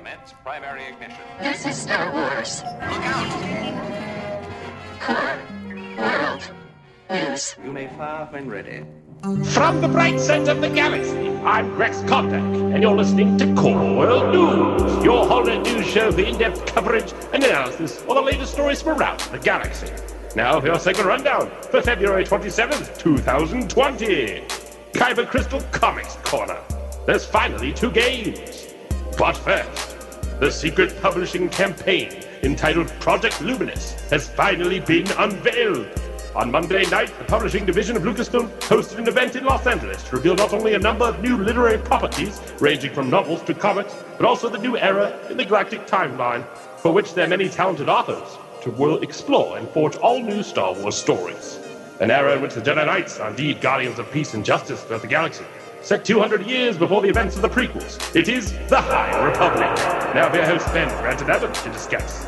Commence primary ignition. This is Star Wars. Look out! Core World News. You may fire when ready. From the bright center of the galaxy, I'm Rex Kondak, and you're listening to Core World News, your whole news show for in-depth coverage and analysis of the latest stories from around the galaxy. Now for your segment rundown for February 27th, 2020. Kyber Crystal Comics Corner. There's finally two games. But first, the secret publishing campaign entitled Project Luminous has finally been unveiled. On Monday night, the publishing division of Lucasfilm hosted an event in Los Angeles to reveal not only a number of new literary properties, ranging from novels to comics, but also the new era in the galactic timeline, for which their many talented authors to will explore and forge all new Star Wars stories. An era in which the Jedi Knights are indeed guardians of peace and justice throughout the galaxy. Set 200 years before the events of the prequels, it is the High Republic. Now for your host Ben, Grant, and Adam to discuss.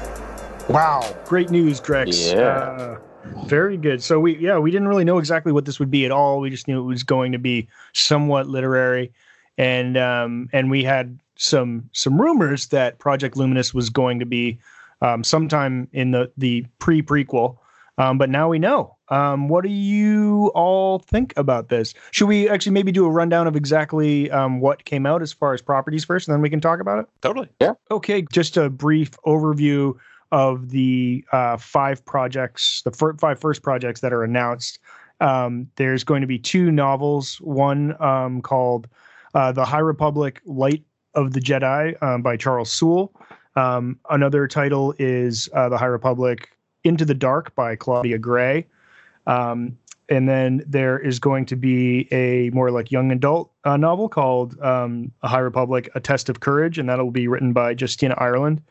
Wow, great news, Grex. Yeah. Uh, very good. So we yeah, we didn't really know exactly what this would be at all. We just knew it was going to be somewhat literary. And um and we had some some rumors that Project Luminous was going to be um sometime in the the pre-prequel. Um, but now we know. Um, what do you all think about this? Should we actually maybe do a rundown of exactly um, what came out as far as properties first, and then we can talk about it? Totally. Yeah. Okay, just a brief overview of the uh, five projects, the fir- five first projects that are announced. Um, there's going to be two novels. One um, called uh, "The High Republic: Light of the Jedi" um, by Charles Soule. Um, another title is uh, "The High Republic: Into the Dark" by Claudia Gray. Um, and then there is going to be a more like young adult uh, novel called um, "A High Republic: A Test of Courage," and that'll be written by Justina Ireland.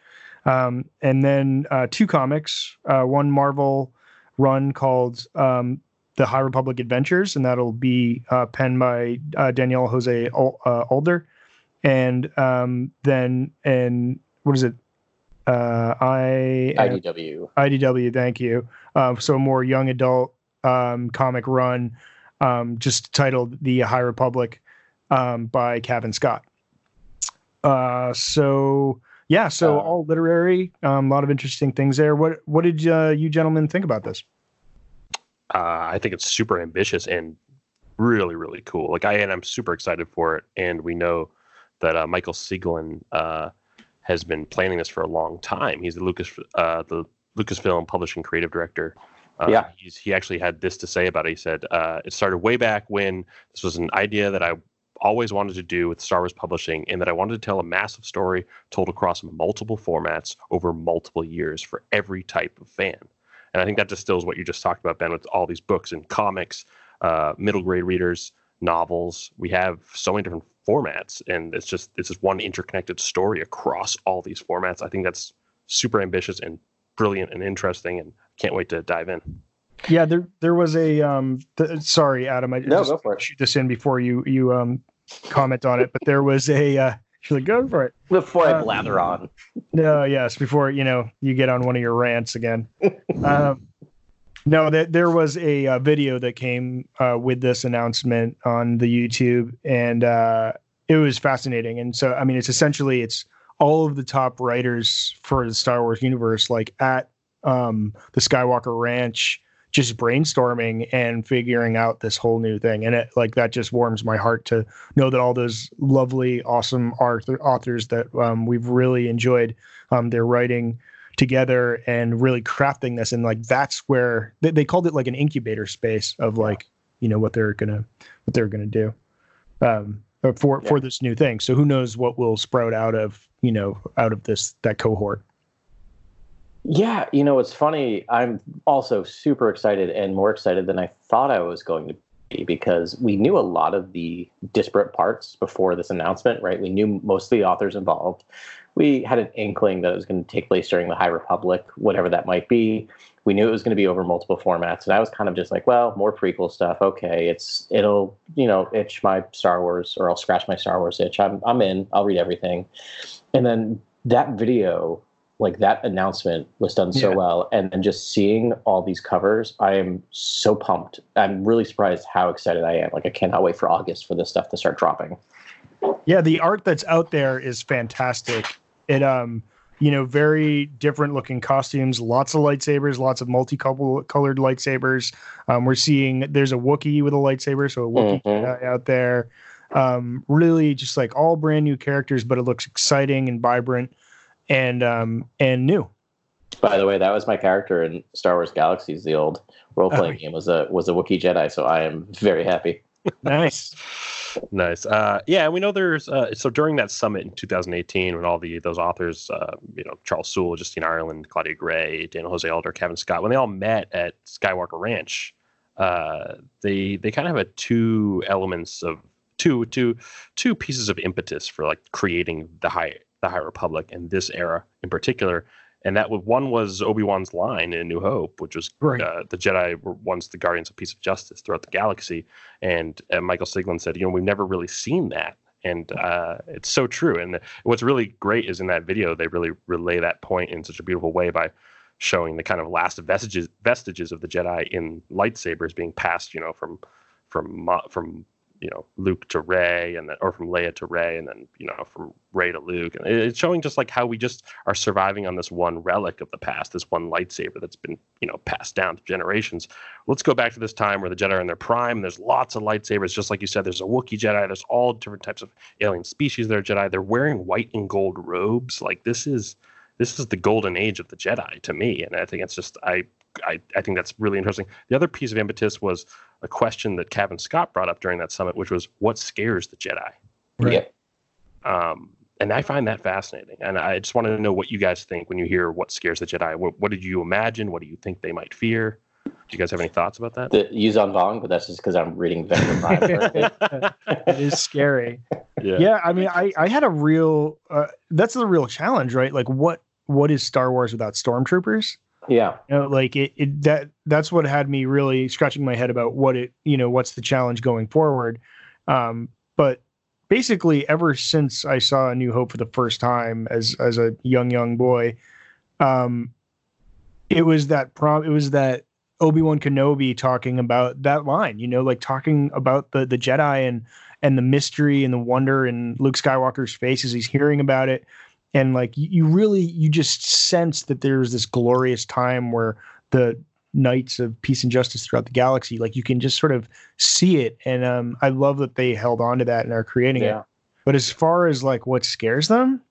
Um, and then uh, two comics, uh, one Marvel run called um, The High Republic Adventures, and that'll be uh, penned by uh, Daniel Jose uh, Older. And um, then, and what is it? Uh, I IDW. IDW, thank you. So a more young adult um, comic run, um, just titled The High Republic um, by Cavan Scott. Uh, so yeah, so Uh, all literary, um, a lot of interesting things there. What what did uh, you gentlemen think about this? uh, I think it's super ambitious and really, really cool. Like I and I'm super excited for it. And we know that uh, Michael Siglain uh, has been planning this for a long time. He's the Lucas uh, the Lucasfilm publishing creative director. Uh, Yeah. he's, he actually had this to say about it. He said uh, it started way back when this was an idea that I always wanted to do with Star Wars publishing, and that I wanted to tell a massive story told across multiple formats over multiple years for every type of fan. And I think that distills what you just talked about, Ben, with all these books and comics, uh, middle grade readers, novels. We have so many different formats, and it's just it's just one interconnected story across all these formats. I think that's super ambitious and brilliant and interesting, and can't wait to dive in. Yeah, there there was a um. Th- sorry, Adam, I No, just go for it. shoot this in before you you um comment on it. But there was a uh, you're like go for it. Before I Uh, blather on. No, yes, before you know you get on one of your rants again. um, no, that there was a, uh video that came uh, with this announcement on the YouTube, and uh, it was fascinating. And so, I mean, it's essentially it's all of the top writers for the Star Wars universe, like at um, the Skywalker Ranch, just brainstorming and figuring out this whole new thing. And it like that just warms my heart to know that all those lovely, awesome author, authors that um, we've really enjoyed um, their writing together and really crafting this. And like that's where they, they called it like an incubator space of like you know what they're gonna what they're gonna do um, for for this new thing. So who knows what will sprout out of you know out of this that cohort. Yeah, you know, it's funny. I'm also super excited and more excited than I thought I was going to be because we knew a lot of the disparate parts before this announcement, right? We knew most of the authors involved. We had an inkling that it was going to take place during the High Republic, whatever that might be. We knew it was going to be over multiple formats, and I was kind of just like, well, more prequel stuff. Okay, it's it'll you know itch my Star Wars, or I'll scratch my Star Wars itch. I'm I'm in. I'll read everything. And then that video like that announcement was done so Yeah. well and and just seeing all these covers i am so pumped i'm really surprised how excited i am like i cannot wait for august for this stuff to start dropping Yeah, the art that's out there is fantastic. It um you know very different looking costumes, lots of lightsabers, lots of multicolored colored lightsabers. Um, we're seeing there's a Wookiee with a lightsaber, so a Wookiee Mhm. Out there. Um, really just like all brand new characters, but it looks exciting and vibrant and um and new. By the way, that was my character in Star Wars Galaxies, the old role playing Oh. game was a was a Wookiee Jedi, so I am very happy. Nice. Nice. Uh, yeah, we know there's uh, so during that summit in 2018 when all the those authors, uh, you know, Charles Soule, Justine Ireland, Claudia Gray, Daniel Jose Older, Cavan Scott, when they all met at Skywalker Ranch, uh, they they kind of had two elements of two two two pieces of impetus for like creating the high the High Republic and this era in particular. And that was one was Obi Wan's line in New Hope, which was Right. uh, the Jedi were once the guardians of peace of justice throughout the galaxy. And uh, Michael Siglain said, you know, we've never really seen that. And uh, it's so true. And the, what's really great is in that video, they really relay that point in such a beautiful way by showing the kind of last vestiges vestiges of the Jedi in lightsabers being passed, you know, from from from you know Luke to Rey, and then or from Leia to Rey, and then you know from Rey to Luke. And it's showing just like how we just are surviving on this one relic of the past, this one lightsaber that's been you know passed down to generations. Let's go back to this time where the Jedi are in their prime. There's lots of lightsabers, just like you said. There's a Wookiee Jedi. There's all different types of alien species that are Jedi. They're wearing white and gold robes. Like this is this is the golden age of the Jedi to me, and I think it's just I I, I think that's really interesting. The other piece of impetus was a question that Cavan Scott brought up during that summit, which was what scares the Jedi. Right. Yep. Um, and I find that fascinating. And I just wanted to know what you guys think when you hear what scares the Jedi. What, what did you imagine? What do you think they might fear? Do you guys have any thoughts about that? The Yuuzhan Vong, but that's just because I'm reading Vector Prime. it is scary. yeah. yeah i mean i i had a real uh, that's the real challenge right like what what is star wars without stormtroopers? Yeah. you know like it, it that that's what had me really scratching my head about what it you know what's the challenge going forward. Um but basically ever since i saw a new hope for the first time as as a young young boy um it was that prom it was that obi-wan kenobi talking about that line you know like talking about the the jedi and and the mystery and the wonder in luke skywalker's face as he's hearing about it and like you, you really you just sense that there's this glorious time where the knights of peace and justice throughout the galaxy like you can just sort of see it. And um i love that they held on to that and are creating it. But as far as like what scares them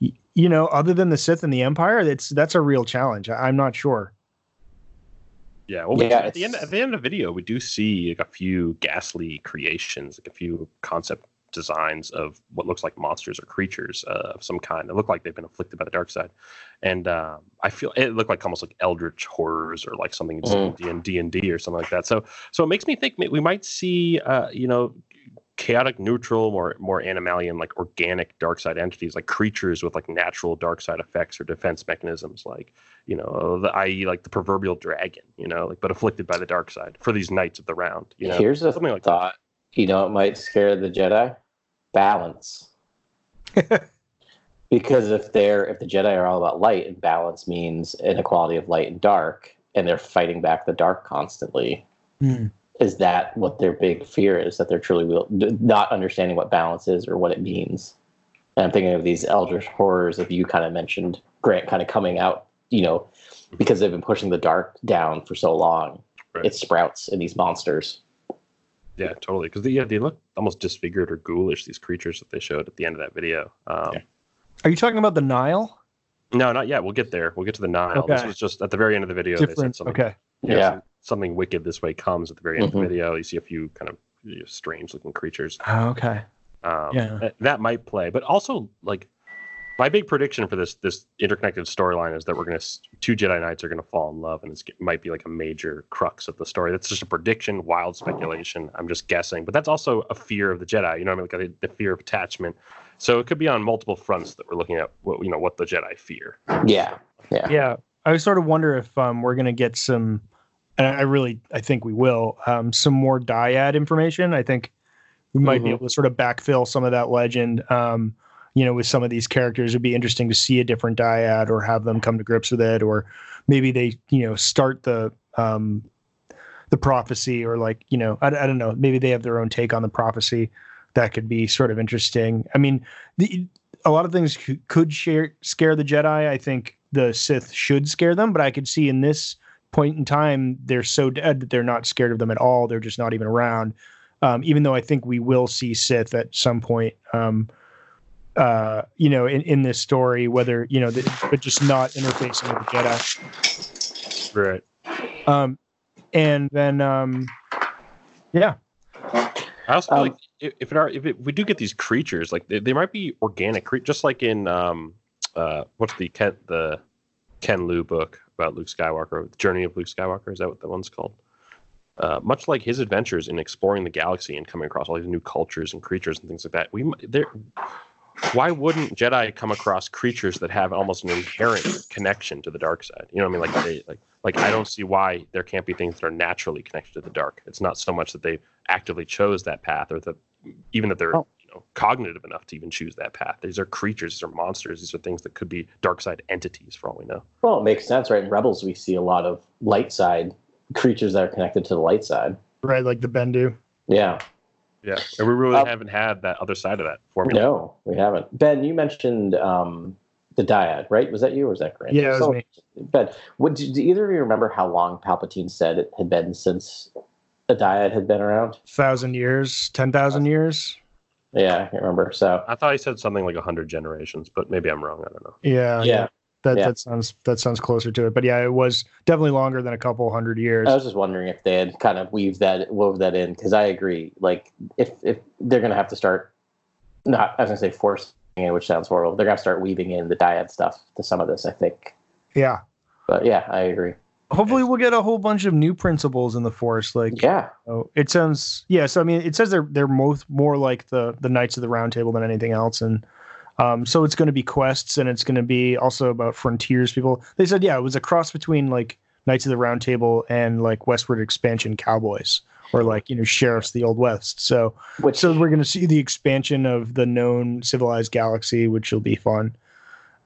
y- you know other than the sith and the empire that's that's a real challenge. I, i'm not sure. Yeah, well, we- Yeah, at the end at the end of the video, we do see like a few ghastly creations, like a few concept designs of what looks like monsters or creatures uh, of some kind. They look like they've been afflicted by the dark side, and um, I feel it looked like almost like eldritch horrors or like something Mm. in D and D or something like that. So, so it makes me think we might see, uh, you know. Chaotic, neutral, more more animalian, like organic dark side entities, like creatures with like natural dark side effects or defense mechanisms, like you know, the i.e. like the proverbial dragon, you know, like but afflicted by the dark side for these knights of the round. You know, Here's a something like that. Thought. You know, it might scare the Jedi. Balance. because if they're if the Jedi are all about light and balance means inequality of light and dark, and they're fighting back the dark constantly, hmm. is that what their big fear is? That they're truly will, not understanding what balance is or what it means. And I'm thinking of these eldritch horrors that you kind of mentioned, Grant, kind of coming out, you know, because they've been pushing the dark down for so long. Right. It sprouts in these monsters. Yeah, totally. Because yeah, they look almost disfigured or ghoulish. These creatures that they showed at the end of that video. Um, Yeah. are you talking about the nihil No, not yet. We'll get there. We'll get to the Nihil. This was just at the very end of the video. They said something. okay you know, Yeah. some- something wicked this way comes at the very end of Mhm. the video. You see a few kind of you know, strange looking creatures. oh, okay Um, Yeah. that, that might play, but also like my big prediction for this this interconnected storyline is that we're gonna two Jedi Knights are gonna fall in love, and it's, it might be like a major crux of the story. That's just a prediction, wild speculation. I'm just guessing, but that's also a fear of the Jedi. You know what I mean? Like the, the fear of attachment. So it could be on multiple fronts that we're looking at. What you know, what the Jedi fear. Yeah. Yeah. yeah i sort of wonder if um, we're going to get some and i really i think we will um, some more dyad information i think we might be Mhm. able to sort of backfill some of that legend um, you know with some of these characters it'd be interesting to see a different dyad or have them come to grips with it or maybe they you know start the um, the prophecy or like you know I, I don't know maybe they have their own take on the prophecy that could be sort of interesting i mean the a lot of things could share, scare the Jedi. I think the Sith should scare them, but I could see in this point in time they're so dead that they're not scared of them at all. They're just not even around. Um, even though I think we will see Sith at some point. Um, uh, you know, in, in this story, whether you know, the, but just not interfacing with the Jedi. Right. Um, and then, um, yeah, I also feel Um, like if if, it are, if, it, if we do get these creatures, like they, they might be organic, cre- just like in um, uh, what's the Ken the Ken Liu book about Luke Skywalker, the Journey of Luke Skywalker. Is that what that one's called? Uh, much like his adventures in exploring the galaxy and coming across all these new cultures and creatures and things like that, we m- there. Why wouldn't Jedi come across creatures that have almost an inherent connection to the dark side? You know what I mean? Like they like like I don't see why there can't be things that are naturally connected to the dark. It's not so much that they actively chose that path or that even that they're Oh. you know cognitive enough to even choose that path. These are creatures, these are monsters, these are things that could be dark side entities for all we know. Well, it makes sense, right? In Rebels, we see a lot of light side creatures that are connected to the light side. right, like the Bendu. Yeah. Yeah, and we really Um, haven't had that other side of that formula. No, we haven't. Ben, you mentioned um, the dyad, right? Was that you or was that Grant? Yeah, it was So- me. Ben, would, do either of you remember how long Palpatine said it had been since the dyad had been around? Thousand years, ten thousand years. Yeah, I can't remember. So, I thought he said something like hundred generations, but maybe I'm wrong. I don't know. Yeah, yeah, That Yeah. that sounds that sounds closer to it. But yeah, it was definitely longer than a couple hundred years. I was just wondering if they had kind of weaved that wove that in because I agree. Like if if they're gonna have to start, not as I was gonna say forcing it, which sounds horrible. They're gonna start weaving in the dyad stuff to some of this. I think. yeah. But yeah, I agree. Hopefully, we'll get a whole bunch of new principles in the Force. Like, Yeah, oh, it sounds yeah. So I mean, it says they're they're most more like the the Knights of the Round Table than anything else, and um, so it's going to be quests and it's going to be also about frontiers people. They said yeah, it was a cross between like Knights of the Round Table and like Westward Expansion cowboys or like you know sheriffs of the Old West. So which so we're going to see the expansion of the known civilized galaxy, which will be fun.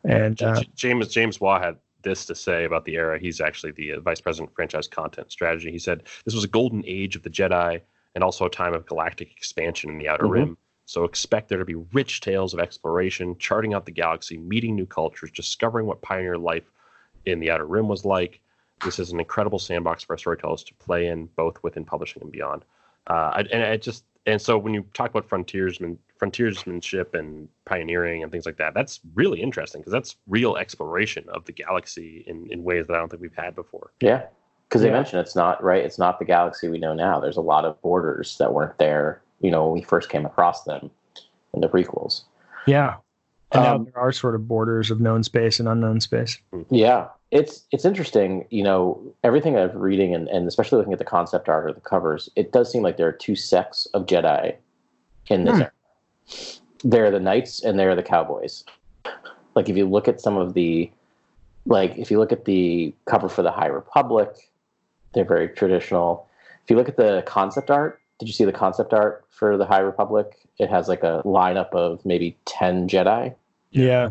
And uh, James James Waugh had this to say about the era. He's actually the uh, vice president of franchise content strategy. He said this was a golden age of the Jedi and also a time of galactic expansion in the Outer Mhm. Rim. So expect there to be rich tales of exploration, charting out the galaxy, meeting new cultures, discovering what pioneer life in the Outer Rim was like. This is an incredible sandbox for our storytellers to play in, both within publishing and beyond. Uh, I- and it just and so when you talk about frontiersman frontiersmanship and pioneering and things like that, that's really interesting because that's real exploration of the galaxy in, in ways that I don't think we've had before. yeah, because they mentioned it's not right. It's not the galaxy we know now. There's a lot of borders that weren't there. You know, when we first came across them in the prequels. yeah, and now Um, there are sort of borders of known space and unknown space. Yeah, it's it's interesting. You know, everything I'm reading and, and especially looking at the concept art or the covers, it does seem like there are two sects of Jedi in this Hmm. era. There are the knights and there are the cowboys. Like if you look at some of the, like if you look at the cover for the High Republic, they're very traditional. If you look at the concept art, did you see the concept art for the High Republic? It has like a lineup of maybe ten Jedi Yeah,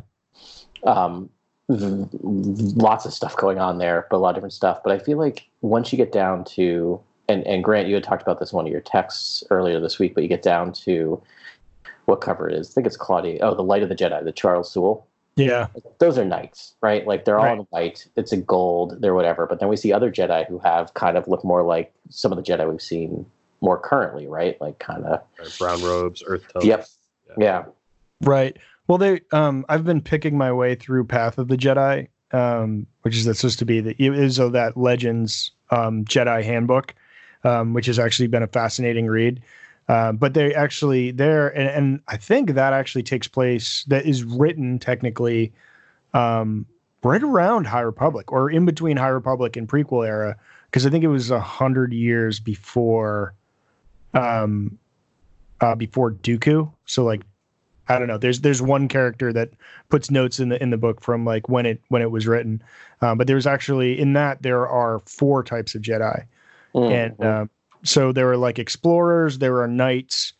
um, lots of stuff going on there, but a lot of different stuff. But I feel like once you get down to and and Grant, you had talked about this in one of your texts earlier this week, but you get down to what cover it is. I think it's Claudia. Oh, the Light of the Jedi, the Charles Soule. yeah, Those are knights, right? Like they're all Right. in white. It's a gold. They're whatever. But then we see other Jedi who have kind of look more like some of the Jedi we've seen more currently, right? Like kind of Right? Brown robes, earth tones. Yep. yeah. right. Well, they um, I've been picking my way through Path of the Jedi, um, which is that's supposed to be the it is of that Legends um, Jedi handbook, um, which has actually been a fascinating read. Uh, but they actually there, and, and I think that actually takes place. That is written technically um, right around High Republic, or in between High Republic and prequel era, because I think it was a hundred years before, um, uh, before Dooku. So like, I don't know. There's there's one character that puts notes in the in the book from like when it when it was written, uh, but there's actually in that there are four types of Jedi and Mhm. uh, so there are like explorers there are knights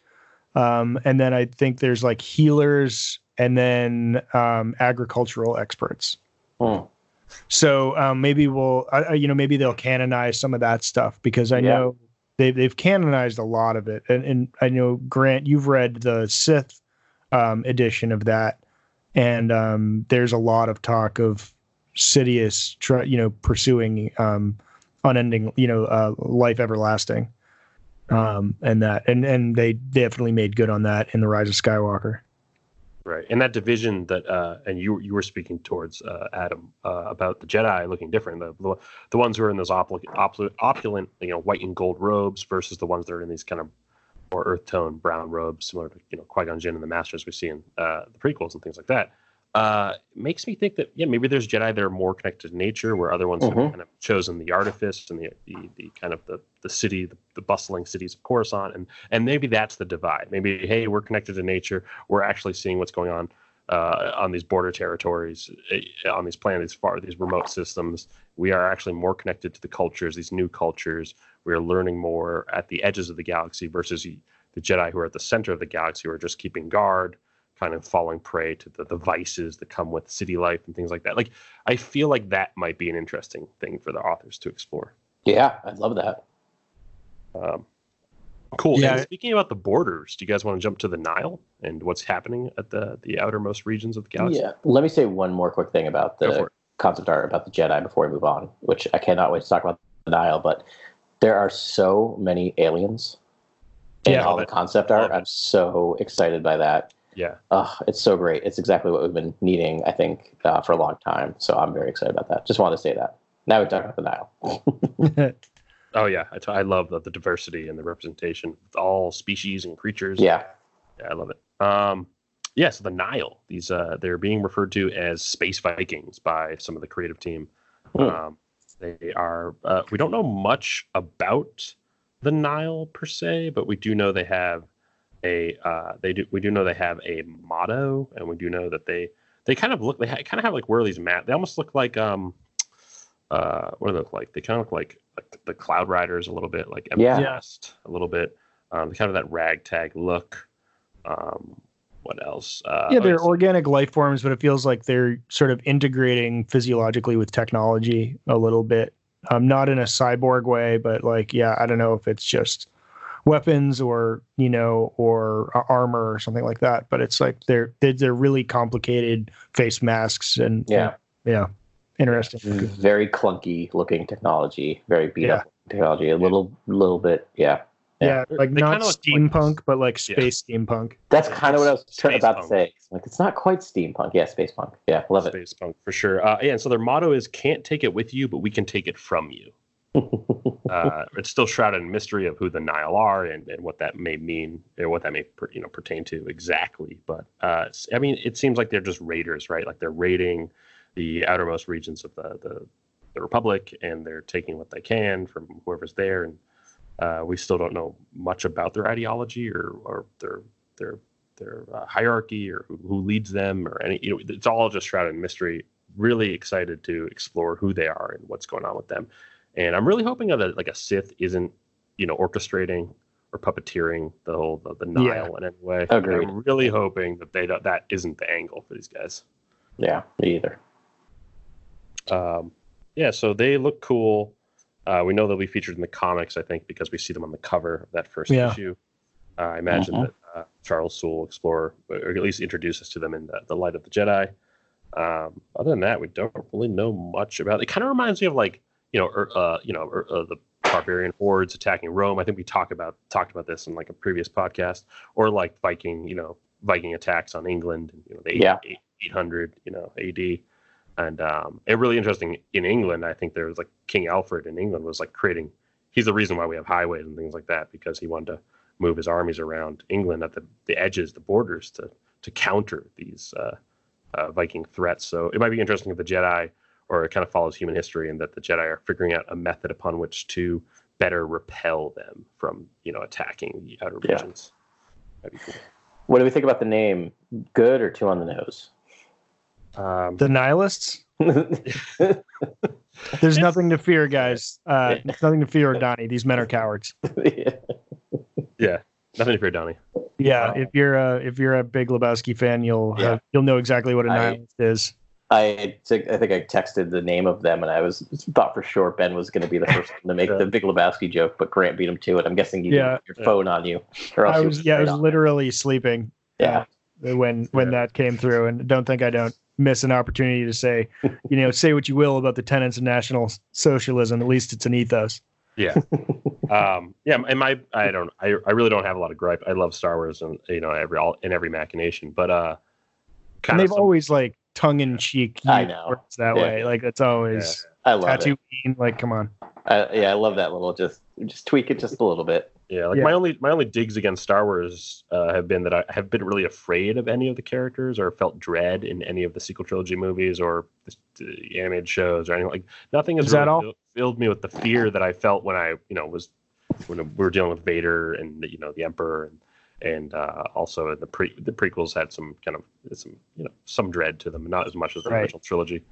um, and then i think there's like healers and then um, agricultural experts Mm. so um, maybe we'll I- you know maybe they'll canonize some of that stuff because i Yeah. know they've, they've canonized a lot of it. And, and i know grant you've read the sith um, edition of that. And um, there's a lot of talk of Sidious, you know, pursuing um, unending, you know, uh, life everlasting, um, and that, and and they definitely made good on that in the Rise of Skywalker. Right, and that division that, uh, and you you were speaking towards uh, Adam uh, about the Jedi looking different. The the, the ones who are in those opulent, opulent, you know, white and gold robes versus the ones that are in these kind of more earth tone brown robes, similar to you know Qui Gon Jinn and the Masters we see in uh, the prequels and things like that. Uh, makes me think that yeah, maybe there's Jedi that are more connected to nature, where other ones Mhm. have kind of chosen the artifice and the the, the kind of the the city, the, the bustling cities of Coruscant, and and maybe that's the divide. Maybe hey, we're connected to nature. We're actually seeing what's going on uh, on these border territories, uh, on these planets, far these remote systems. We are actually more connected to the cultures, these new cultures. We are learning more at the edges of the galaxy versus the Jedi who are at the center of the galaxy, who are just keeping guard, kind of falling prey to the, the vices that come with city life and things like that. Like, I feel like that might be an interesting thing for the authors to explore. Yeah, I'd love that. Um, cool. Yeah. And speaking about the borders, do you guys want to jump to the Nihil and what's happening at the the outermost regions of the galaxy? Yeah. Let me say one more quick thing about the concept art about the Jedi before we move on, which I cannot wait to talk about the Nihil. But there are so many aliens in Yeah. all the it. concept art. I'm so excited by that. Yeah. Oh, it's so great. It's exactly what we've been needing, I think, uh, for a long time. So I'm very excited about that. Just wanted to say that. Now we talk about the Nihil. Oh yeah, I, t- I love the, the diversity and the representation of all species and creatures. yeah. Yeah, I love it. Um, yeah, so the Nihil. These uh, they're being referred to as space Vikings by some of the creative team. Hmm. Um, they are. Uh, we don't know much about the Nihil per se, but we do know they have a. Uh, they do. We do know they have a motto, and we do know that they they kind of look. They ha- kind of have like whirlies map. They almost look like um. Uh, what do they look like? They kind of look like like the Cloud Riders a little bit, like Yeah. Everest a little bit. Um, kind of that ragtag look. Um, what else? Uh, yeah, they're yes. organic life forms, but it feels like they're sort of integrating physiologically with technology a little bit. Um, not in a cyborg way, but like, yeah, I don't know if it's just weapons or you know or uh, armor or something like that. But it's like they're they're, they're really complicated face masks and Yeah. yeah, interesting. Very clunky looking technology. Very beat Yeah. up technology. A little, little bit. Yeah. Yeah, like They not kinda look like- steampunk, but like Yeah. space steampunk. That's kind of what I was trying Space about punk. to say. Like it's not quite steampunk. Yeah, space punk. Yeah, love it. Space punk for sure. Uh, yeah, and so their motto is "Can't take it with you, but we can take it from you." Uh, it's still shrouded in mystery of who the Nihil are and, and what that may mean or what that may per, you know pertain to exactly. But uh, I mean, it seems like they're just raiders, right? Like they're raiding the outermost regions of the the, the Republic, and they're taking what they can from whoever's there. And uh, we still don't know much about their ideology or or their their their uh, hierarchy or who, who leads them or any. You know, it's all just shrouded in mystery. Really excited to explore who they are and what's going on with them. And I'm really hoping that like a Sith isn't, you know, orchestrating or puppeteering the whole the, the Nihil Yeah. in any way. Agreed. I'm really hoping that they don't, that isn't the angle for these guys. Yeah, me either. Um, yeah, so they look cool. Uh, we know they'll be featured in the comics, I think, because we see them on the cover of that first Yeah. issue. Uh, I imagine Mhm. that uh, Charles Soule explore, or at least introduce us to them in the, the light of the Jedi. Um, other than that, we don't really know much about. It kind of reminds me of like you know, er, uh, you know, er, uh, the barbarian hordes attacking Rome. I think we talked about talked about this in like a previous podcast, or like Viking, you know, Viking attacks on England, you know, the Yeah. 800, you know, AD. And um, it really interesting in England. I think there was like King Alfred in England was like creating. He's the reason why we have highways and things like that because he wanted to move his armies around England at the, the edges, the borders to to counter these uh, uh, Viking threats. So it might be interesting if the Jedi, or it kind of follows human history, and that the Jedi are figuring out a method upon which to better repel them from you know attacking the outer Yeah. regions. That'd be cool. What do we think about the name? Good or two on the nose? Um, The nihilists. There's nothing to fear, guys. Uh, there's nothing to fear, Donnie. These men are cowards. yeah, nothing to fear, Donnie. Yeah, if you're a if you're a big Lebowski fan, you'll Yeah. have, you'll know exactly what a nihilist is. I think I think I texted the name of them, and I was thought for sure Ben was going to be the first one to make Yeah. the Big Lebowski joke, but Grant beat him to it. I'm guessing you Yeah. didn't have your phone on you, or else I was would yeah, I was on. literally sleeping. Yeah. when when Yeah. that came through, and don't think I don't miss an opportunity to say, you know, say what you will about the tenets of National Socialism. At least it's an ethos. Yeah. um, yeah. And my, I don't, I, I really don't have a lot of gripe. I love Star Wars and, you know, every, all, in every machination, but, uh, And kind they've of always like tongue in cheek. I know. that Yeah. way. Like it's always I love it. Tatooine. Like come on. I, yeah, I love that little just just tweak it just a little bit. Yeah, like Yeah. my only my only digs against Star Wars uh, have been that I have been really afraid of any of the characters or felt dread in any of the sequel trilogy movies or the, the animated shows or anything like nothing has Is that all? fill- filled me with the fear that I felt when I you know was when we were dealing with Vader and you know the Emperor and and uh, also the pre the prequels had some kind of some you know some dread to them not as much as the Right. original trilogy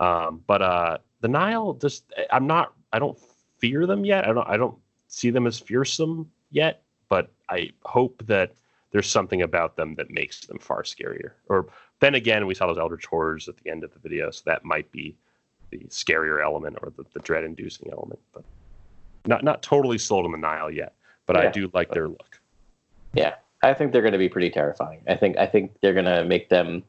um, but uh, the Nihil just I'm not I don't fear them yet I don't I don't see them as fearsome yet, but I hope that there's something about them that makes them far scarier. Or then again, we saw those Elder horrors at the end of the video, so that might be the scarier element or the, the dread-inducing element. But not not totally sold on the Nihil yet, but I do like their look. Yeah, I think they're going to be pretty terrifying. I think I think they're going to make them,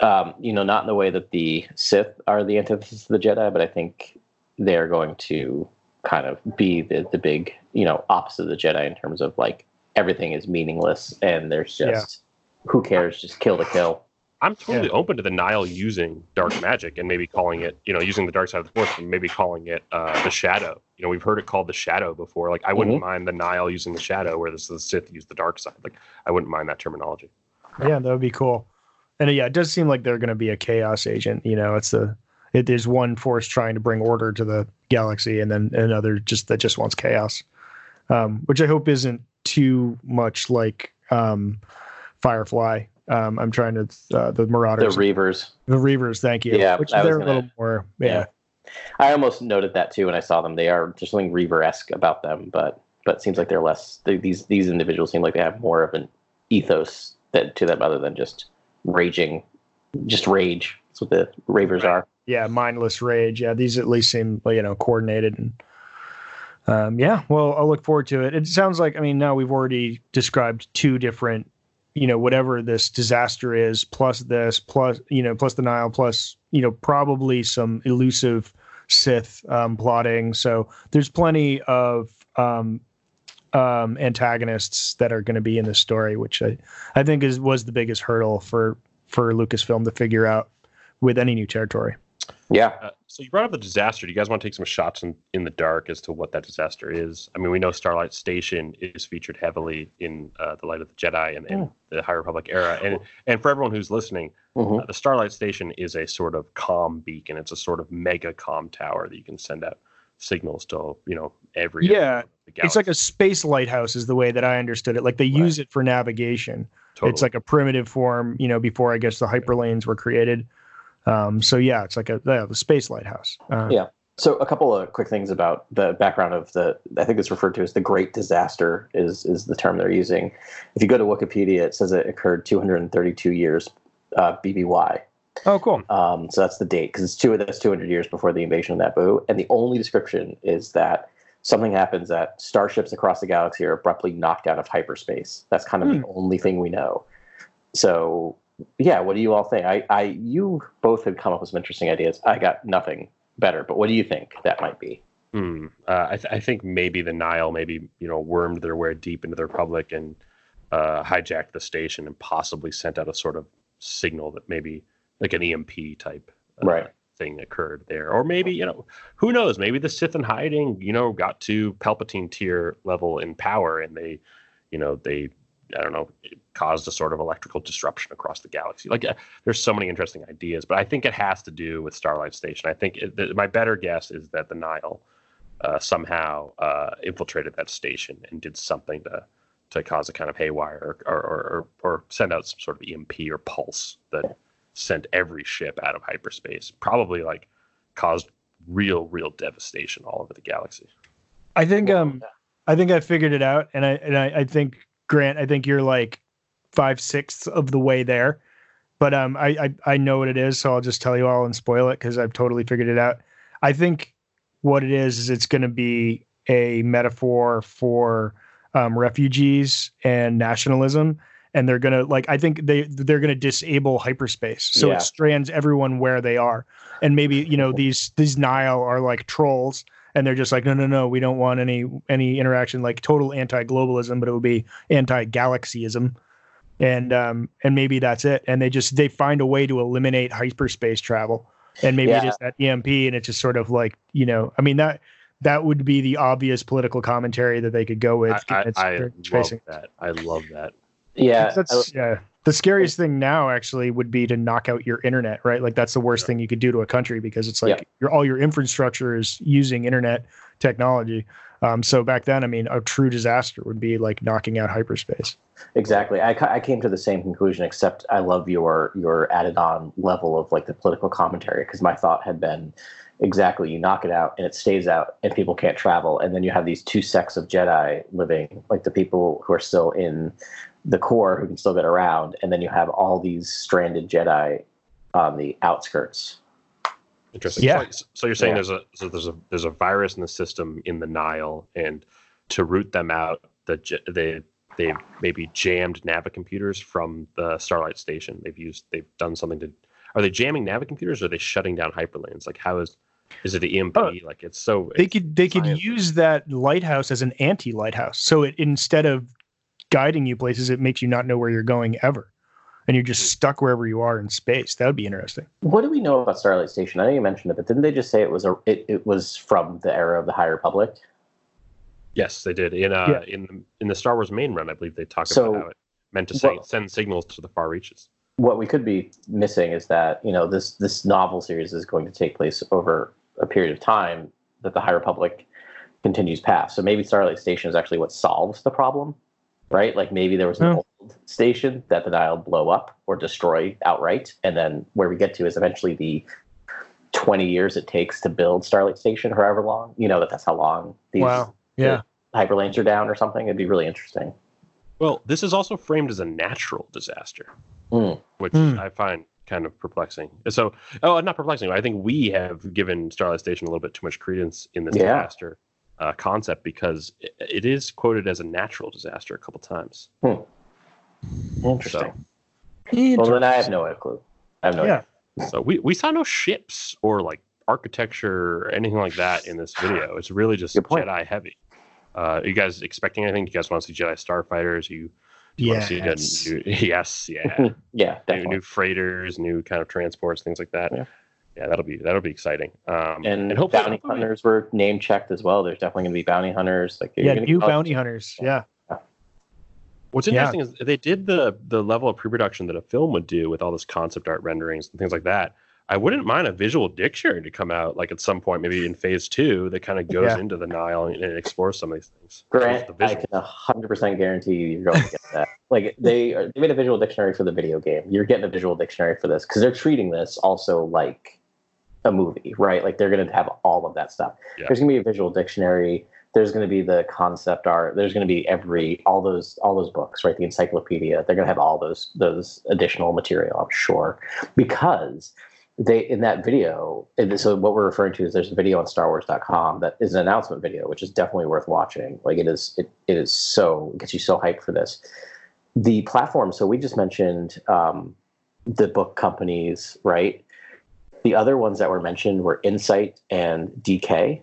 um, you know, not in the way that the Sith are the antithesis of the Jedi, but I think they're going to kind of be the the big, you know, opposite of the Jedi in terms of like everything is meaningless and there's Yeah. just who cares, just kill to kill. I'm totally open to the Nihil using dark magic and maybe calling it, you know, using the dark side of the force and maybe calling it uh, the shadow. You know, we've heard it called the shadow before. Like, I wouldn't mind the Nihil using the shadow, where this the Sith use the dark side. Like, I wouldn't mind that terminology. Yeah, that would be cool. And uh, yeah, it does seem like they're going to be a chaos agent. You know, it's the it, there's one force trying to bring order to the galaxy, and then another just that just wants chaos. Um, which I hope isn't too much like um, Firefly. Um, I'm trying to uh, the Marauders, The Reavers. the Reavers. Thank you. Yeah, which they're a gonna- little more. Yeah, yeah. I almost noted that too when I saw them. They are there's something Reaver esque about them, but but it seems like they're less. They, these these individuals seem like they have more of an ethos that to them other than just raging, just rage. That's what the Reavers are. yeah, mindless rage. Yeah, these at least seem you know coordinated and. Um, yeah, well, I'll look forward to it. It sounds like, I mean, now we've already described two different, you know, whatever this disaster is, plus this, plus, you know, plus the Nihil, plus, you know, probably some elusive Sith um, plotting. So there's plenty of um, um, antagonists that are going to be in this story, which I, I think is was the biggest hurdle for for Lucasfilm to figure out with any new territory. Yeah, Uh, so you brought up the disaster. Do you guys want to take some shots in, in the dark as to what that disaster is? I mean, we know Starlight Station is featured heavily in uh, the Light of the Jedi and, and the High Republic era, and and for everyone who's listening, Mhm. uh, the Starlight Station is a sort of comm beacon. It's a sort of mega comm tower that you can send out signals to, you know, every Yeah, It's like a space lighthouse, is the way that I understood it. Like they use it for navigation. Totally. It's like a primitive form, you know, before I guess the hyperlanes were created. Um, so yeah, it's like a yeah, the space lighthouse. Uh, Yeah. So a couple of quick things about the background of the I think it's referred to as the Great Disaster is is the term they're using. If you go to Wikipedia, it says it occurred 232 years uh, BBY. Oh, cool. Um, so that's the date because it's two that's 200 years before the invasion of Naboo, and the only description is that something happens that starships across the galaxy are abruptly knocked out of hyperspace. That's kind of the only thing we know. So yeah, what do you all think? I, I you both had come up with some interesting ideas. I got nothing better, but what do you think that might be? Hmm. Uh, I, th- I think maybe the Nihil maybe you know wormed their way deep into the Republic and uh, hijacked the station and possibly sent out a sort of signal that maybe like an EMP type uh, Right. thing occurred there, or maybe you know who knows? Maybe the Sith in hiding you know got to Palpatine tier level in power and they you know they I don't know caused a sort of electrical disruption across the galaxy. Like uh, there's so many interesting ideas, but I think it has to do with Starlight Station. I think it, th- my better guess is that the Nihil uh, somehow uh, infiltrated that station and did something to to cause a kind of haywire or or, or, or send out some sort of EMP or pulse that sent every ship out of hyperspace. Probably like caused real real devastation all over the galaxy. I think um I think I figured it out, and I and I, I think Grant, I think you're like five sixths of the way there, but um I, I I know what it is, so I'll just tell you all and spoil it because I've totally figured it out. I think what it is is it's going to be a metaphor for um, refugees and nationalism, and they're gonna like I think they they're gonna disable hyperspace, so Yeah. it strands everyone where they are, and maybe you know these these Nihil are like trolls, and they're just like no no no we don't want any any interaction like total anti-globalism, but it would be anti-galaxyism, and um and maybe that's it, and they just they find a way to eliminate hyperspace travel, and maybe it Yeah. is that EMP, and it's just sort of like you know I mean that. That would be the obvious political commentary that they could go with. I, I, It's- I love that. I love that. Yeah, that's yeah. The scariest thing now actually would be to knock out your internet, right? Like that's the worst thing you could do to a country because it's like Yeah. your all your infrastructure is using internet technology. Um, so back then, I mean, a true disaster would be like knocking out hyperspace. Exactly. I, I came to the same conclusion, except I love your your added on level of like the political commentary because my thought had been exactly you knock it out and it stays out and people can't travel and then you have these two sects of Jedi living like the people who are still in the core who can still get around and then you have all these stranded Jedi on the outskirts. Interesting. Yeah. So, so you're saying Yeah. there's a so there's a there's a virus in the system in the Nihil, and to root them out, the j- they they maybe jammed navicomputers from the Starlight Station. They've used they've done something to. Are they jamming Navicomputers? Or are they shutting down hyperlanes? Like how is is it the EMP? Oh, like it's so They it's could they could use that lighthouse as an anti lighthouse. So it instead of guiding you places, it makes you not know where you're going ever, and you're just stuck wherever you are in space. That would be interesting. What do we know about Starlight Station? I know you mentioned it, but didn't they just say it was a it, it was from the era of the High Republic? Yes, they did in uh Yeah. in the in the Star Wars main run. I believe they talk So- about how it meant to say, Well- send signals to the far reaches. what we could be missing is that you know this this novel series is going to take place over a period of time that the High Republic continues past. So maybe Starlight Station is actually what solves the problem, right? Like maybe there was an Hmm. old station that the Nihil blow up or destroy outright, and then where we get to is eventually the 20 years it takes to build Starlight Station, however long. You know that that's how long these Wow. Yeah. hyperlanes are down or something. It'd be really interesting. Well, this is also framed as a natural disaster, Mm. which Mm. I find kind of perplexing. So, oh, not perplexing. I think we have given Starlight Station a little bit too much credence in this Yeah. disaster uh, concept because it, it is quoted as a natural disaster a couple times. Interesting. So, Well, then I have no clue. I have no Yeah. idea. so we, we saw no ships or like architecture or anything like that in this video. It's really just Good point. Jedi heavy. Uh, are you guys expecting anything? Do you guys want to see Jedi starfighters? You, you want to see Yes. new, yes, yeah. Yeah, new, new freighters, new kind of transports, things like that. Yeah. Yeah, that'll be that'll be exciting. Um, and, hopefully, bounty hopefully- hunters were name checked as well. There's definitely going to be bounty hunters. Like you're Yeah. gonna New get- bounty hunters. Yeah. What's Yeah. interesting is they did the the level of pre-production that a film would do with all this concept art renderings and things like that. I wouldn't mind a visual dictionary to come out like at some point, maybe in phase two, that kind of goes Yeah. into the Nihil and, and explores some of these things. Grant, The I can hundred percent guarantee you you're going to get that. like they are, they made a visual dictionary for the video game. You're getting a visual dictionary for this because they're treating this also like a movie, right? Like they're going to have all of that stuff. Yeah. There's going to be a visual dictionary. There's going to be the concept art. There's going to be every all those all those books, right? The encyclopedia. They're going to have all those those additional material, I'm sure, because they in that video. and So what we're referring to is there's a video on StarWars.com that is an announcement video, which is definitely worth watching. Like it is, it, it is so it gets you so hyped for this. The platform. So we just mentioned um, the book companies, right? The other ones that were mentioned were Insight and DK,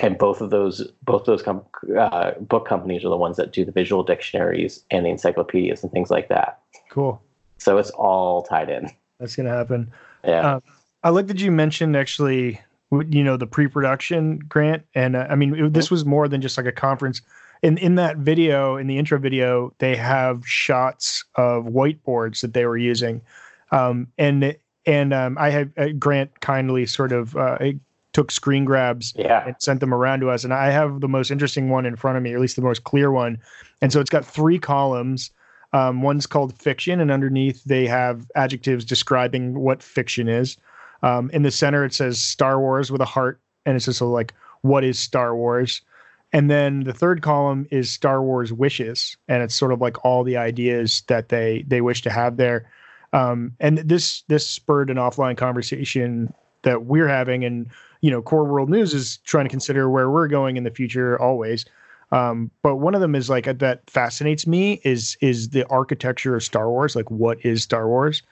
and both of those both those com- uh, book companies are the ones that do the visual dictionaries and the encyclopedias and things like that. Cool. So it's all tied in. That's gonna happen. Yeah. Uh, I like that you mentioned actually, you know, the pre-production grant, and uh, I mean, it, this was more than just like a conference. In in that video, in the intro video, they have shots of whiteboards that they were using, um, and and um, I had uh, Grant kindly sort of uh, took screen grabs yeah. and sent them around to us. And I have the most interesting one in front of me, or at least the most clear one. And so it's got three columns. Um, one's called fiction, and underneath they have adjectives describing what fiction is. Um, in the center, it says Star Wars with a heart, and it's just like, what is Star Wars? And then the third column is Star Wars wishes, and it's sort of like all the ideas that they they wish to have there. Um, and this this spurred an offline conversation that we're having, and you know, Core World News is trying to consider where we're going in the future always. Um, but one of them is like that fascinates me is is the architecture of Star Wars. Like, what is Star Wars?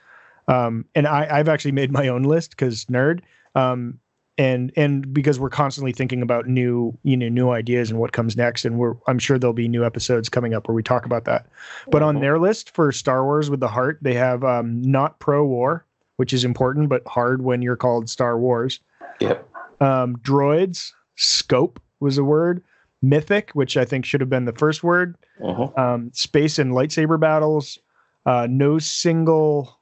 Um, and I, I've actually made my own list because nerd. Um, and and because we're constantly thinking about new you know new ideas and what comes next and we're i'm sure there'll be new episodes coming up where we talk about that but on their list for star wars with the heart they have um, not pro war which is important but hard when you're called star wars Yep. um, droids scope was a word mythic which i think should have been the first word Mhm. um, space and lightsaber battles uh, no single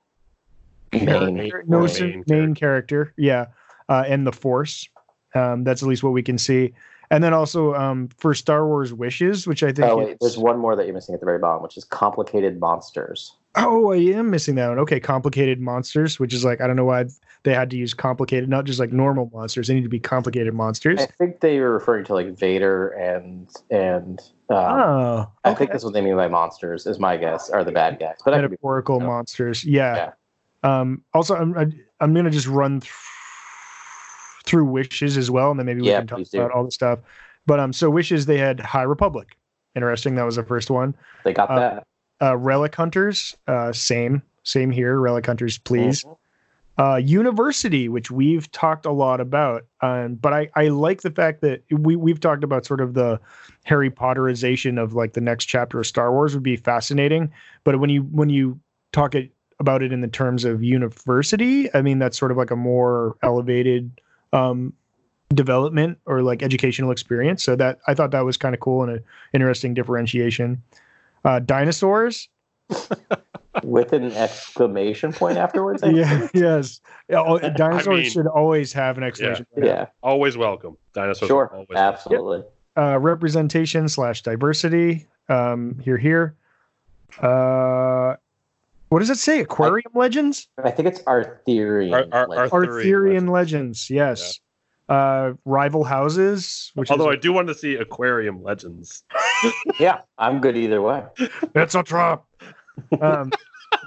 Main, character- no main sin- character. main character. Yeah, uh, and the Force. Um, that's at least what we can see. And then also um, for Star Wars wishes, which I think. Oh wait, there's one more that you're missing at the very bottom, which is complicated monsters. oh, I am missing that one. Okay, complicated monsters, which is like I don't know why they had to use complicated, not just like normal monsters. They need to be complicated monsters. I think they were referring to like Vader and and um, oh, I think that's what they mean by monsters. Is my guess, are the bad guys. But be metaphorical no. monsters. Yeah. Um, also, I'm I, I'm gonna just run th- through wishes as well, and then maybe we Yeah, can talk about all the stuff. But um, so wishes they had High Republic. Interesting. That was the first one. they got uh, that. Uh, Relic Hunters. Uh, same, same here. Relic Hunters, please. Mhm. Uh, University, which we've talked a lot about, um, but I, I like the fact that we we've talked about sort of the Harry Potterization of like the next chapter of Star Wars would be fascinating. But when you when you talk it about it in the terms of university, I mean that's sort of like a more elevated um, development or like educational experience. So that I thought that was kind of cool and an interesting differentiation. Uh, dinosaurs, with an exclamation point afterwards. I yeah, think. yes, Yeah, all- dinosaurs mean- should always have an exclamation. point. yeah, Always welcome. Dinosaurs. sure, Always welcome. absolutely. uh, representation slash diversity. Um, here, here. Uh, what does it say? Aquarium legends? I think it's Arthurian. Ar- ar- legend. Arthurian Arthurian legends. Yes. Uh, rival houses. Which Although I do want to see Aquarium Legends. yeah, I'm good either way. it's a trap. Um,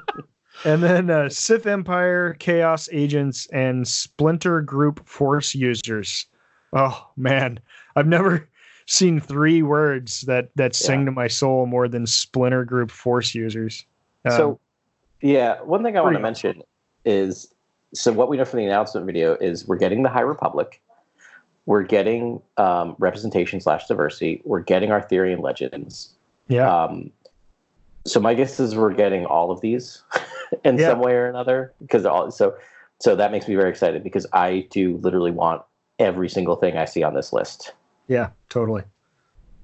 and then uh, Sith Empire, Chaos Agents, and Splinter Group Force users. Oh man, I've never seen three words that that sing Yeah. to my soul more than Splinter Group Force users. Um, so, yeah, one thing I want to mention is so what we know from the announcement video is we're getting the High Republic, we're getting um, representation slash diversity, we're getting Arthurian legends. yeah, Um, so my guess is we're getting all of these in Yeah. some way or another because all so so that makes me very excited because I do literally want every single thing I see on this list. Yeah, totally.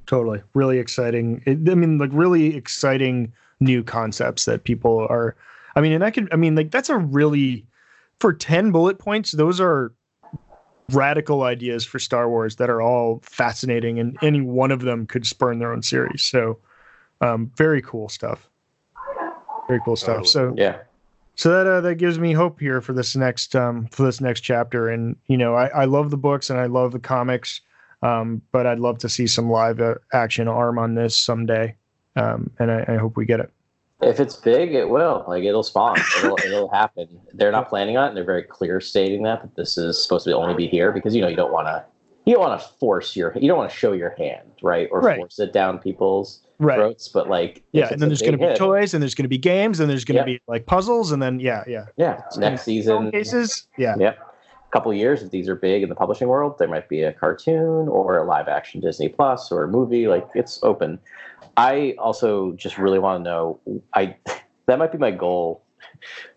Totally. Really exciting. It, I mean, like really exciting new concepts that people are I mean, and that could I mean, like that's a really for 10 bullet points, those are radical ideas for Star Wars that are all fascinating and any one of them could spurn their own series. So, um very cool stuff. Very cool stuff. So, Yeah. so that uh, that gives me hope here for this next um for this next chapter and you know i i love the books and i love the comics um but i'd love to see some live uh, action arm on this someday um and I, I hope we get it If it's big, it will. Like it'll spawn. It'll, it'll happen. They're not planning on it. And they're very clear stating that that this is supposed to only be here because you know you don't want to you don't want to force your you don't want to show your hand right or Right. force it down people's right throats. But like yeah and then there's going to be hit, toys and there's going to be games and there's going to Yep. be like puzzles and then yeah yeah Yeah, next season. cases yeah Yep. A couple years, if these are big in the publishing world, there might be a cartoon or a live action Disney Plus or a movie. Like it's open. I also just really want to know. I that might be my goal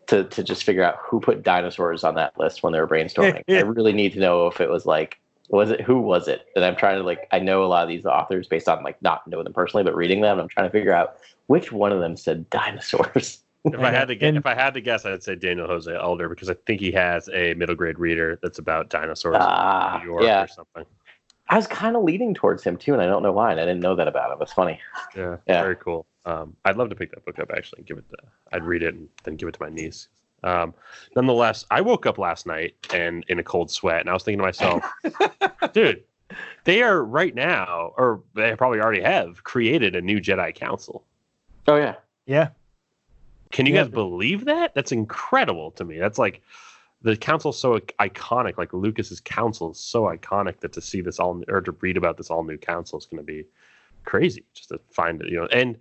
to to just figure out who put dinosaurs on that list when they were brainstorming. I really need to know if it was like was it who was it? And I'm trying to like I know a lot of these authors based on like not knowing them personally, but reading them. I'm trying to figure out which one of them said dinosaurs. If I had to guess, if I had to guess, I'd say Daniel Jose Older because I think he has a middle grade reader that's about dinosaurs Ah, in New York yeah. or something. I was kind of leaning towards him too, and I don't know why. And I didn't know that about him. It's funny. Yeah, Yeah. very cool. Um, I'd love to pick that book up actually and give it. To, I'd read it and then give it to my niece. Um, nonetheless, I woke up last night and in a cold sweat, and I was thinking to myself, dude, they are right now, or they probably already have created a new Jedi Council. Oh yeah. yeah Can you Yeah. guys believe that? That's incredible to me. That's like the council's so iconic. Like Lucas's council is so iconic that to see this all or to read about this all new council is going to be crazy just to find it, you know. And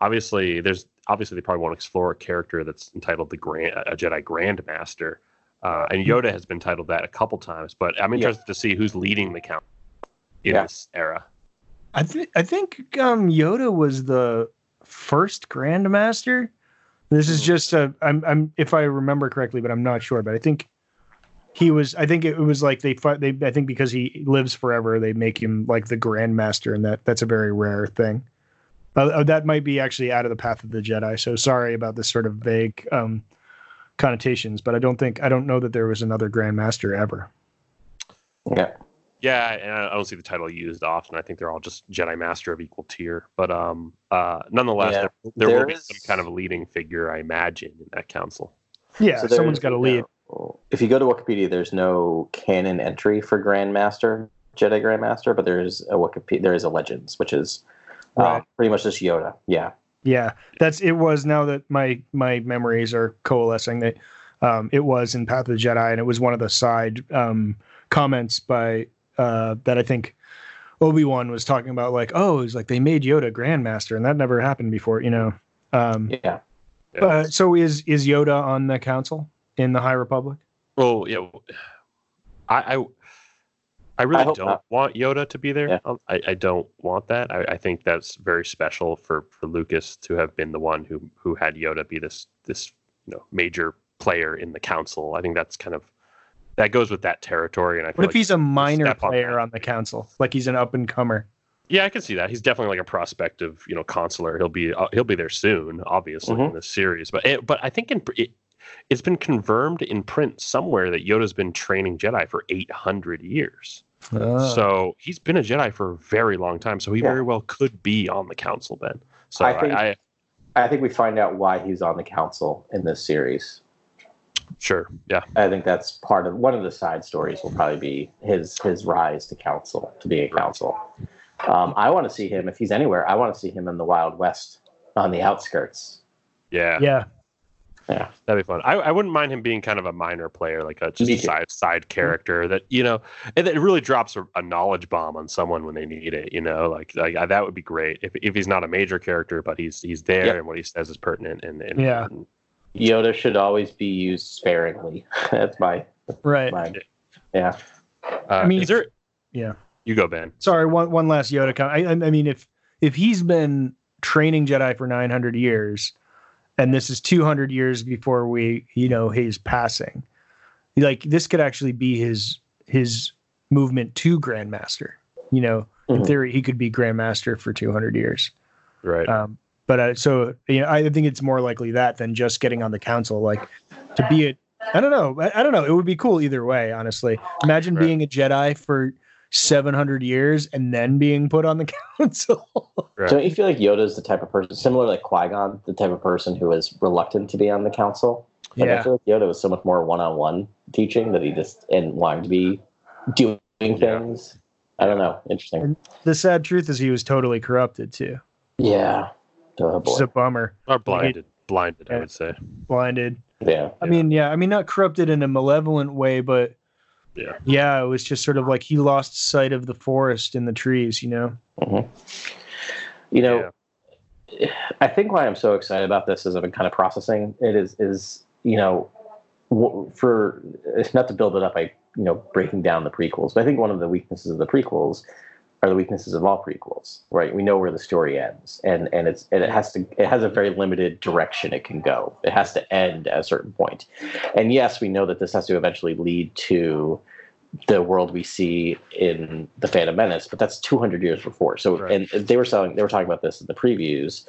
obviously, there's obviously they probably want to explore a character that's entitled the Grand a Jedi Grandmaster, uh, and Yoda has been titled that a couple times. But I'm interested to see who's leading the council in Yeah. this era. I think I think um, Yoda was the first Grandmaster. This is just a I'm I'm if I remember correctly, but I'm not sure. But I think he was. I think it was like they fi- they. I think because he lives forever, they make him like the Grandmaster, and that that's a very rare thing. Uh, uh, that might be actually out of the path of the Jedi. So sorry about this sort of vague um, connotations, but I don't think I don't know that there was another Grandmaster ever. Yeah. Yeah, and I I don't see the title used often. I think they're all just Jedi Master of equal tier. But um, uh, nonetheless, Yeah, there, there will be some kind of a leading figure, I imagine, in that council. Yeah, So someone's there's got to lead. no- If you go to Wikipedia, there's no canon entry for Grandmaster, Jedi Grandmaster, but there's a Wikipedia. There is a Legends, which is uh, Right. pretty much just Yoda. Yeah. Yeah, that's it. Was now that my my memories are coalescing that um, it was in Path of the Jedi, and it was one of the side um, comments by uh, that I think Obi Wan was talking about, like, oh, it's like they made Yoda Grandmaster, and that never happened before, you know. Um, Yeah. Yeah. uh, so is is Yoda on the council in the High Republic? Well, yeah, I, I, I really I don't not. want Yoda to be there. Yeah. Um, I, I don't want that. I, I think that's very special for, for Lucas to have been the one who who had Yoda be this this you know major player in the council. I think that's kind of that goes with that territory. And I feel What if like- he's a minor step on player that. on the council, like he's an up and comer? Yeah, I can see that. He's definitely like a prospective, you know, consular. He'll be uh, he'll be there soon, obviously in Mhm. this series. But it, but I think in it, it's been confirmed in print somewhere that Yoda's been training Jedi for 800 years. So he's been a Jedi for a very long time. So he Yeah. very well could be on the council then. So I I, I, I think we find out why he's on the council in this series. Sure, yeah, I think that's part of one of the side stories. Will probably be his his rise to council to being a council. Um, I want to see him if he's anywhere. I want to see him in the Wild West on the outskirts. yeah, yeah, Yeah, that'd be fun. I, I wouldn't mind him being kind of a minor player, like a just a side side character that you know, and that it really drops a, a knowledge bomb on someone when they need it. You know, like like that would be great if if he's not a major character, but he's he's there Yep. and what he says is pertinent and, and Yeah. and- Yoda should always be used sparingly. that's my right. my yeah. uh, I mean, is there? yeah. You go, Ben. sorry one one last yoda comment I, I I mean if if he's been training jedi for 900 years and this is 200 years before we you know his passing like this could actually be his his movement to grandmaster you know in Mhm. theory he could be grandmaster for 200 years Right. um but uh, so you know i think it's more likely that than just getting on the council like to be a i don't know i, I don't know it would be cool either way honestly imagine Right. being a jedi for 700 years and then being put on the council right. Don't you feel like Yoda's the type of person, similar like Qui Gon, the type of person who is reluctant to be on the council? Like, I yeah feel like Yoda was so much more one-on-one teaching that he just and wanting to be doing things. I don't know. Interesting. the sad truth is he was totally corrupted too Yeah. Oh which is boy. a bummer or blinded, blinded. I would say. blinded Yeah. i mean yeah i mean not corrupted in a malevolent way but Yeah. yeah it was just sort of like he lost sight of the forest and the trees you know mm-hmm. You know, I think why I'm so excited about this is I've been kind of processing it is is you know for it's not to build it up by you know breaking down the prequels, but I think one of the weaknesses of the prequels are the weaknesses of all prequels, right? We know where the story ends, and and it's and it has to it has a very limited direction it can go. It has to end at a certain point, and yes, we know that this has to eventually lead to the world we see in the Phantom Menace, but that's 200 years before. So, Right. and they were selling, they were talking about this in the previews,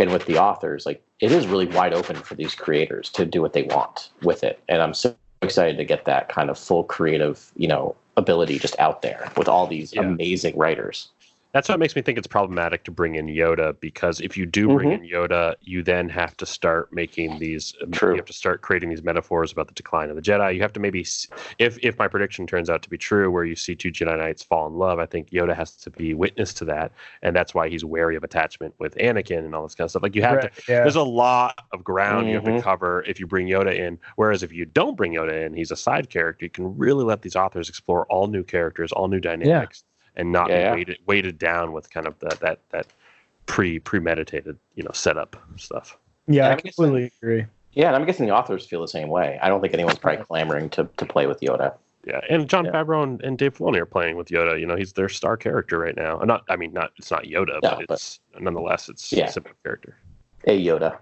and with the authors, like it is really wide open for these creators to do what they want with it, and I'm so excited to get that kind of full creative, you know, ability just out there with all these Yeah. amazing writers. That's what makes me think it's problematic to bring in Yoda because if you do bring in Yoda, you then have to start making these. um, True. You have to start creating these metaphors about the decline of the Jedi. You have to maybe, if if my prediction turns out to be true, where you see two Jedi Knights fall in love, I think Yoda has to be witness to that, and that's why he's wary of attachment with Anakin and all this kind of stuff. Like you have to. Yeah There's a lot of ground you have to Mhm. cover if you bring Yoda in. Whereas if you don't bring Yoda in, he's a side character. You can really let these authors explore all new characters, all new dynamics, and not Yeah, be yeah. weighted weighted down with kind of that that that pre premeditated you know setup stuff. Yeah, I I'm guessing- completely agree. Yeah, and I'm guessing the authors feel the same way. I don't think anyone's probably clamoring to, to play with Yoda. Yeah, and John Yeah. Favreau and, and Dave Filoni are playing with Yoda. You know, he's their star character right now. Not, I mean, not it's not Yoda, No, but but- it's nonetheless it's Yeah. a simple character. A Yoda,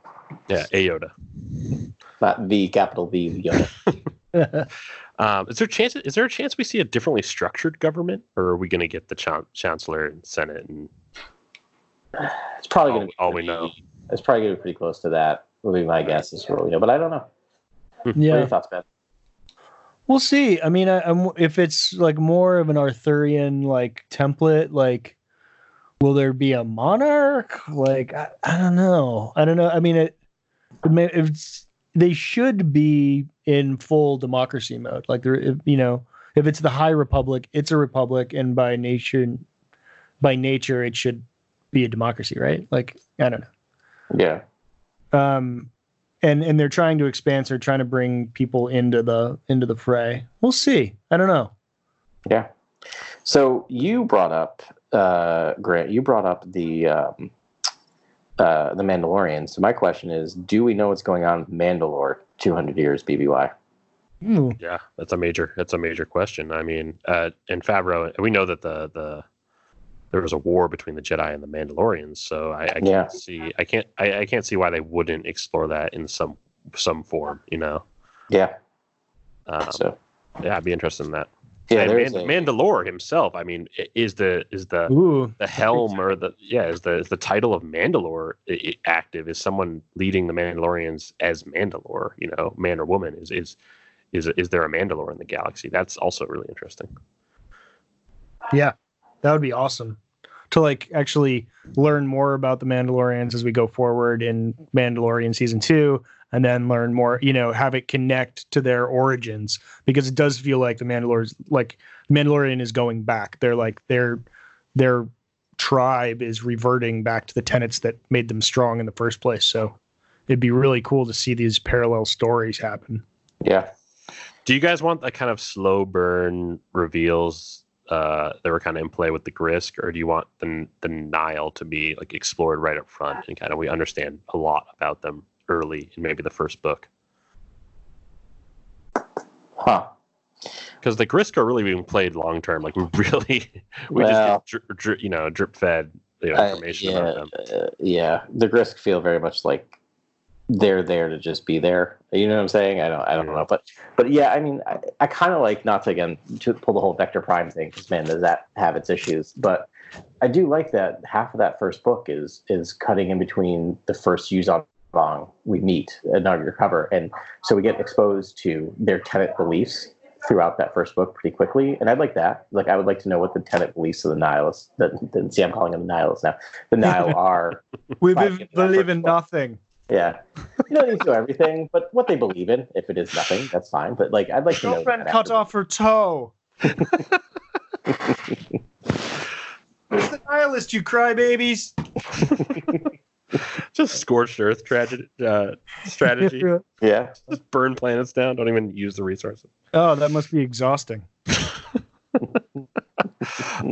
Yeah, a Yoda. not the capital V Yoda. Um, is there a chance? Is there a chance we see a differently structured government, or are we going to get the chan- chancellor and senate and It's probably all, going to all we know? It's probably going to be pretty close to that. Would be my guess as well. You know, but I don't know. What are yeah, your thoughts, Ben? we'll see. I mean, I, I'm, if it's like more of an Arthurian like template, like will there be a monarch? Like I, I don't know. I don't know. I mean, it, it may, it's, they should be in full democracy mode. Like there, if, you know, if it's the High Republic, it's a republic, and by nature, by nature, it should be a democracy, right? Like I don't know. Yeah. um and and they're trying to expand so they're trying to bring people into the into the fray we'll see i don't know Yeah. So you brought up uh, Grant. You brought up the um, uh, the Mandalorian. So my question is: Do we know what's going on with Mandalore? Two hundred years BBY. Ooh, Yeah, that's a major. That's a major question. I mean, uh, in Favreau, we know that the the there was a war between the Jedi and the Mandalorians. So I, I can't Yeah. see. I can't. I, I can't see why they wouldn't explore that in some some form. You know. Yeah. Um, So yeah, I'd be interested in that. Yeah, and there's Man- a, Mandalore himself. I mean, is the is the ooh the helm or the yeah is the is the title of Mandalore i- i- active? Is someone leading the Mandalorians as Mandalore? You know, man or woman? Is is is is there a Mandalore in the galaxy? That's also really interesting. yeah that would be awesome to like actually learn more about the mandalorians as we go forward in mandalorian season two and then learn more you know have it connect to their origins because it does feel like the mandalorians like mandalorian is going back. They're like their their tribe is reverting back to the tenets that made them strong in the first place. So it'd be really cool to see these parallel stories happen. Yeah. Do you guys want the kind of slow burn reveals uh, that were kind of in play with the Grysk, or do you want the the Nihil to be like explored right up front and kind of we understand a lot about them early in maybe the first book? Huh. Because the Grysk are really being played long term. Like we really, we Well- just get dri- dri- you know drip fed you know, information yeah, about them. uh, yeah. The Grysk feel very much like they're there to just be there. You know what I'm saying? I don't, I don't Yeah. know, but, but yeah, I mean, I, I kind of like not to again to pull the whole Vector Prime thing because man, does that have its issues? But I do like that half of that first book is is cutting in between the first Yuuzhan Vong we meet and undercover, uh, and so we get exposed to their tenant beliefs throughout that first book pretty quickly, and I'd like that. Like, I would like to know what the tenant beliefs of the Nihilists. The, the, see, I'm calling them the Nihilists now. The Nihil are. we Right, be- give me that believe in book. nothing Yeah, you don't need to know everything, but what they believe in. If it is nothing, that's fine. But like, I'd like to know. girlfriend cut off her toe Where's the nihilist, you crybabies? Just scorched earth tragedy uh, strategy. Yeah, just burn planets down. Don't even use the resources. oh, that must be exhausting.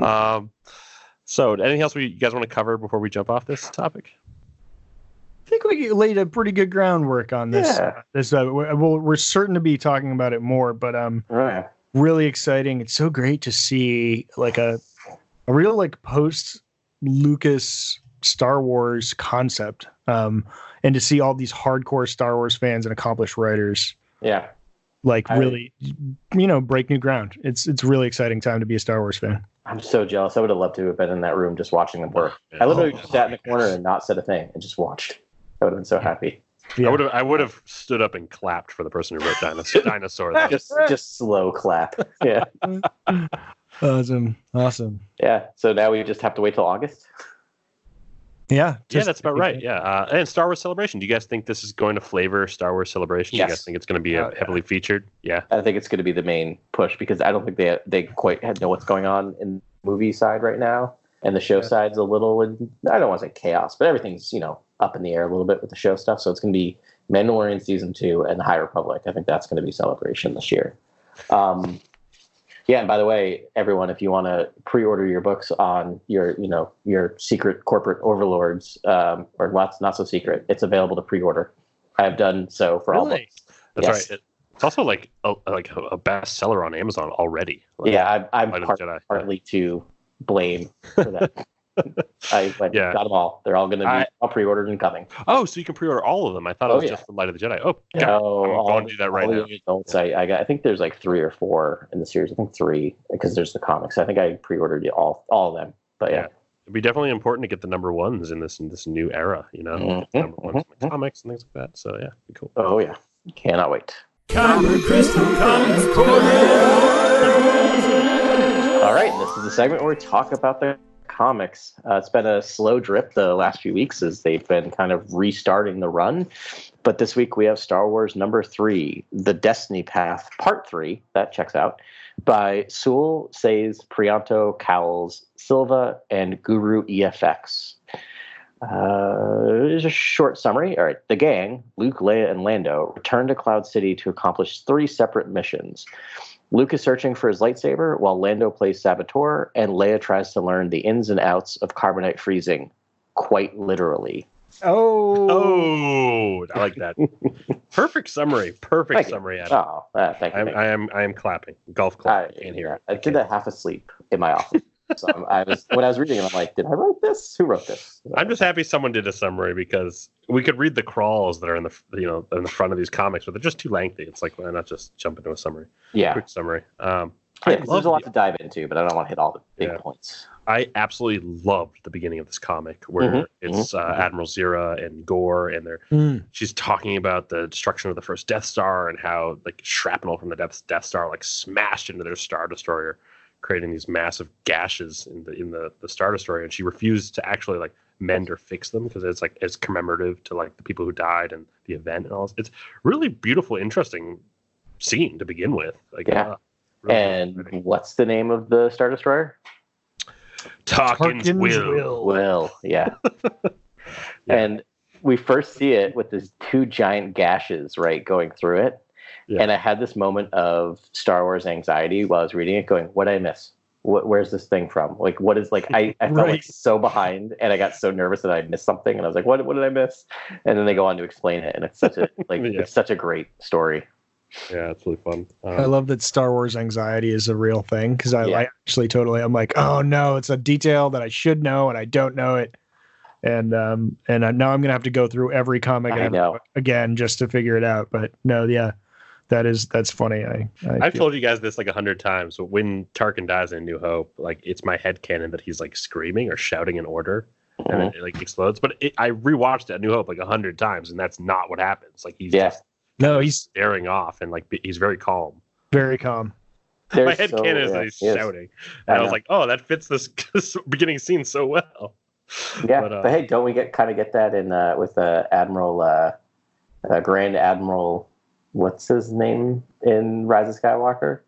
Um, so, anything else we, you guys want to cover before we jump off this topic? I think we laid a pretty good groundwork on this. Yeah. This, uh, we- well, we're certain to be talking about it more, but um, right. really exciting. It's so great to see like a a real like post Lucas Star Wars concept, um, and to see all these hardcore Star Wars fans and accomplished writers Yeah, like I- really, you know, break new ground. It's it's really exciting time to be a Star Wars fan. I'm so jealous. I would have loved to have been in that room just watching them work. I literally just sat in the corner and not said a thing and just watched. I would have been so happy. Yeah. I would have I would have stood up and clapped for the person who wrote dinosaur. dinosaur. Just just slow clap. Yeah, Awesome, awesome. yeah. So now we just have to wait till August. Yeah, yeah, that's about right. Yeah, uh, and Star Wars Celebration. Do you guys think this is going to flavor Star Wars Celebration? Do you guys think it's going to be uh, Oh, yeah. heavily featured? Yeah. I think it's going to be the main push because I don't think they they quite know what's going on in the movie side right now, and the show Yeah. side's a little. I don't want to say chaos, but everything's you know up in the air a little bit with the show stuff. So it's going to be Mandalorian season two and the High Republic. I think that's going to be celebration this year. Um, Yeah, and by the way, everyone, if you want to pre-order your books on your, you know, your secret corporate overlords, um, or not not so secret, it's available to pre-order. I have done so for all Really? books. That's Yes. right. It- it's also like a, like a bestseller on Amazon already. Like, Yeah, I, I'm part, partly to blame for that. I went, Yeah. got them all. They're all going to be I- all pre-ordered and coming. Oh, so you can pre-order all of them. I thought Oh, it was yeah. just the Light of the Jedi. Oh, No, I'm going to do that right now. adults, I, I got. I think there's like three or four in the series. I think three because there's the comics. I think I pre-ordered all all of them. But yeah, It'd be definitely important to get the number ones in this in this new era. You know, Mhm, number ones in the mhm. comics and things like that. So yeah, be cool. oh yeah, cannot wait. All right, this is the segment where we talk about the comics. Uh, it's been a slow drip the last few weeks as they've been kind of restarting the run. But this week we have Star Wars number three, The Destiny Path, part three. That checks out by Soule, Saiz, Prianto, Cowles, Silva, and Guru EFX. Uh, a short summary. All right. The gang, Luke, Leia, and Lando, return to Cloud City to accomplish three separate missions. Luke is searching for his lightsaber while Lando plays Saboteur, and Leia tries to learn the ins and outs of carbonite freezing, quite literally. Oh, Oh, I like that. Perfect summary. Perfect Thank summary. Adam. Oh, uh, thank you. I'm, thank I am I am clapping. Golf you. clap. I, I can't hear. I did that half asleep in my office. So I'm- was when I was reading it, I'm like, did I write this? Who wrote this? I'm just happy someone did a summary because we could read the crawls that are in the you know in the front of these comics, but they're just too lengthy. It's like why not just jump into a summary? yeah. Quick summary. Um, Yeah, I 'cause love there's a lot the- to dive into, but I don't want to hit all the big Yeah. points. I absolutely loved the beginning of this comic where Mhm, it's uh, Admiral Zahra and Gore, and they're Mm. she's talking about the destruction of the first Death Star and how like shrapnel from the Death Death Star like smashed into their Star Destroyer, creating these massive gashes in the in the, the Star Destroyer, and she refused to actually like mend or fix them because it's like it's commemorative to like the people who died and the event and all. This. It's really beautiful, interesting scene to begin with. Like, Yeah. uh, really And exciting. what's the name of the Star Destroyer? Tarkin's, Tarkin's will. will. Will, yeah. Yeah. And we first see it with these two giant gashes, right, going through it. Yeah. And I had this moment of Star Wars anxiety while I was reading it, going, "What did I miss? What, where's this thing from? Like, what is like? I, I felt like so behind, and I got so nervous that I missed something, and I was like, "What? What did I miss?" And then they go on to explain it, and it's such a like Yeah. it's such a great story. Yeah, it's really fun. I Um, love that Star Wars anxiety is a real thing because I, Yeah. I actually totally I'm like, oh no, it's a detail that I should know and I don't know it, and um and I, now I'm gonna have to go through every comic I know. again just to figure it out. But no, yeah, that is that's funny. I, I I've feel- told you guys this like a hundred times, but when Tarkin dies in New Hope, like it's my head canon that he's like screaming or shouting an order and Mhm. it, like explodes. But it, I rewatched that New Hope like a hundred times, and that's not what happens. Like he's Yeah. just no, he's staring off and like he's very calm. very calm. They're my head so- canon is yeah, that he's he shouting, I and I, was like, oh, that fits this, this beginning scene so well. Yeah, but, but, uh, hey, don't we get kind of get that in uh, with uh, Admiral uh, uh, Grand Admiral? What's his name in Rise of Skywalker?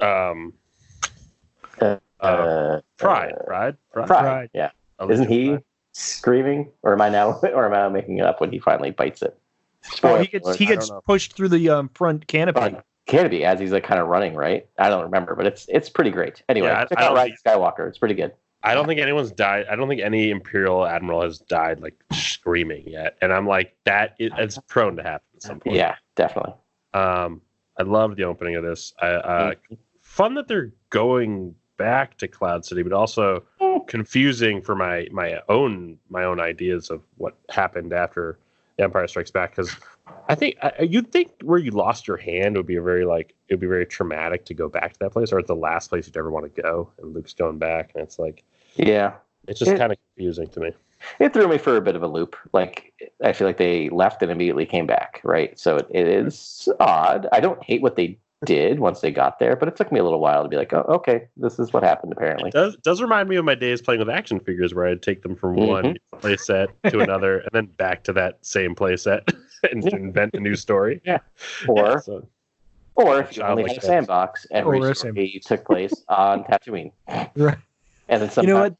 um, Uh, uh, Pryde, uh, Pryde, Pryde. Pryde. Pryde. Yeah, Allegiance isn't he Pryde. screaming, or am I now, or am I making it up when he finally bites it? Well, Spoiler he gets he gets pushed through the um, front canopy. Fun. Can it be as he's like kind of running, right? I don't remember, but it's it's pretty great. Anyway, Yeah, I- check I out Rise of Skywalker. It's pretty good. I don't think anyone's died. I don't think any Imperial admiral has died like screaming yet. And I'm like, that is, it's prone to happen at some point. Yeah, definitely. Um, I love the opening of this. I, uh, fun that they're going back to Cloud City, but also confusing for my my own my own ideas of what happened after The Empire Strikes Back. Because I think I, you'd think where you lost your hand would be a very like it would be very traumatic to go back to that place, or it's the last place you'd ever want to go. And Luke's going back, and it's like Yeah, it's just It- kind of confusing to me. it threw me for a bit of a loop. Like I feel like they left and immediately came back, right? So it, it hmm. is odd. I don't hate what they did once they got there, but it took me a little while to be like, oh, okay, this is what happened apparently. It does does remind me of my days playing with action figures where I'd take them from mm-hmm. one play set to another and then back to that same play set and invent a new story. Yeah. Or Yeah, so- or if you Child only like had a sandbox, every Or a story took place on Tatooine, Right. And then sometimes You know what?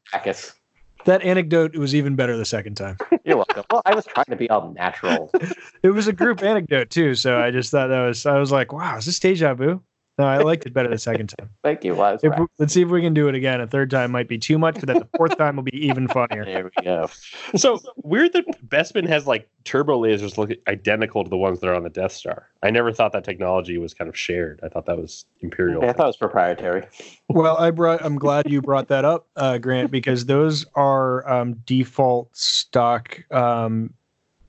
That anecdote was even better the second time. You're welcome. Well, I was trying to be all natural. It was a group anecdote too, so I just thought that was I was like, wow, is this deja vu? No, I liked it better the second time. Thank you, Wise. If we, let's see if we can do it again. A third time might be too much, but then the fourth time will be even funnier. There we go. So weird that Bespin has like turbo lasers look identical to the ones that are on the Death Star. I never thought that technology was kind of shared. I thought that was Imperial. I thought it was proprietary. Well, I brought. I'm glad you brought that up, uh, Grant, because those are um, default stock um,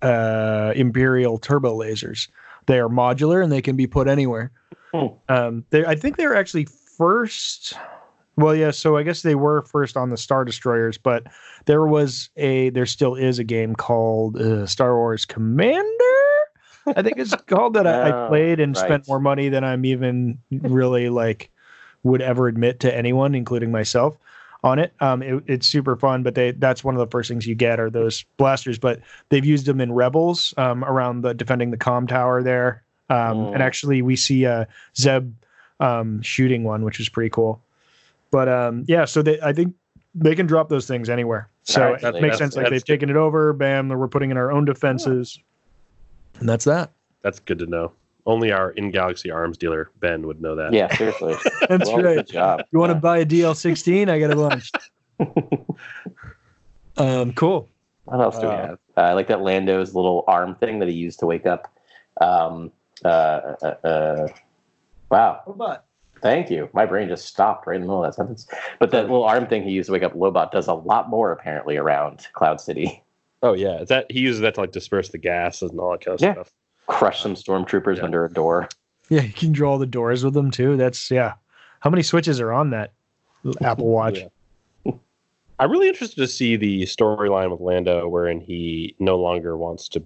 uh, Imperial turbo lasers. They are modular and they can be put anywhere. Um, they, I think they were actually first. Well, yeah. So I guess they were first on the Star Destroyers, but there was a. There still is a game called uh, Star Wars Commander. I think it's called that. I, I Oh, played and spent more money than I'm even really like would ever admit to anyone, including myself, on it. Um, it, it's super fun, but they that's one of the first things you get are those blasters. But they've used them in Rebels um, around the defending the com tower there. Um, Mm. And actually, we see uh, Zeb um, shooting one, which is pretty cool. But um, yeah, so they I think they can drop those things anywhere. So Alright, it makes that's- sense. Like they've good. taken it over. Bam, we're putting in our own defenses, and that's that. That's good to know. Only our in galaxy arms dealer Ben would know that. Yeah, seriously. That's well, right. Good job. You want to buy a DL16? I got a bunch. um, cool. What else do we Uh, have? Uh, I like that Lando's little arm thing that he used to wake up. Um, uh, uh, uh, wow. Robot. Thank you. My brain just stopped right in the middle of that sentence. But that little arm thing he used to wake up Lobot does a lot more apparently around Cloud City. Oh yeah, that he uses that to like disperse the gases and all that kind of Yeah. stuff. Crush some stormtroopers Yeah. under a door. Yeah, you can draw the doors with them too. That's yeah. How many switches are on that Apple Watch? Yeah. I'm really interested to see the storyline with Lando, wherein he no longer wants to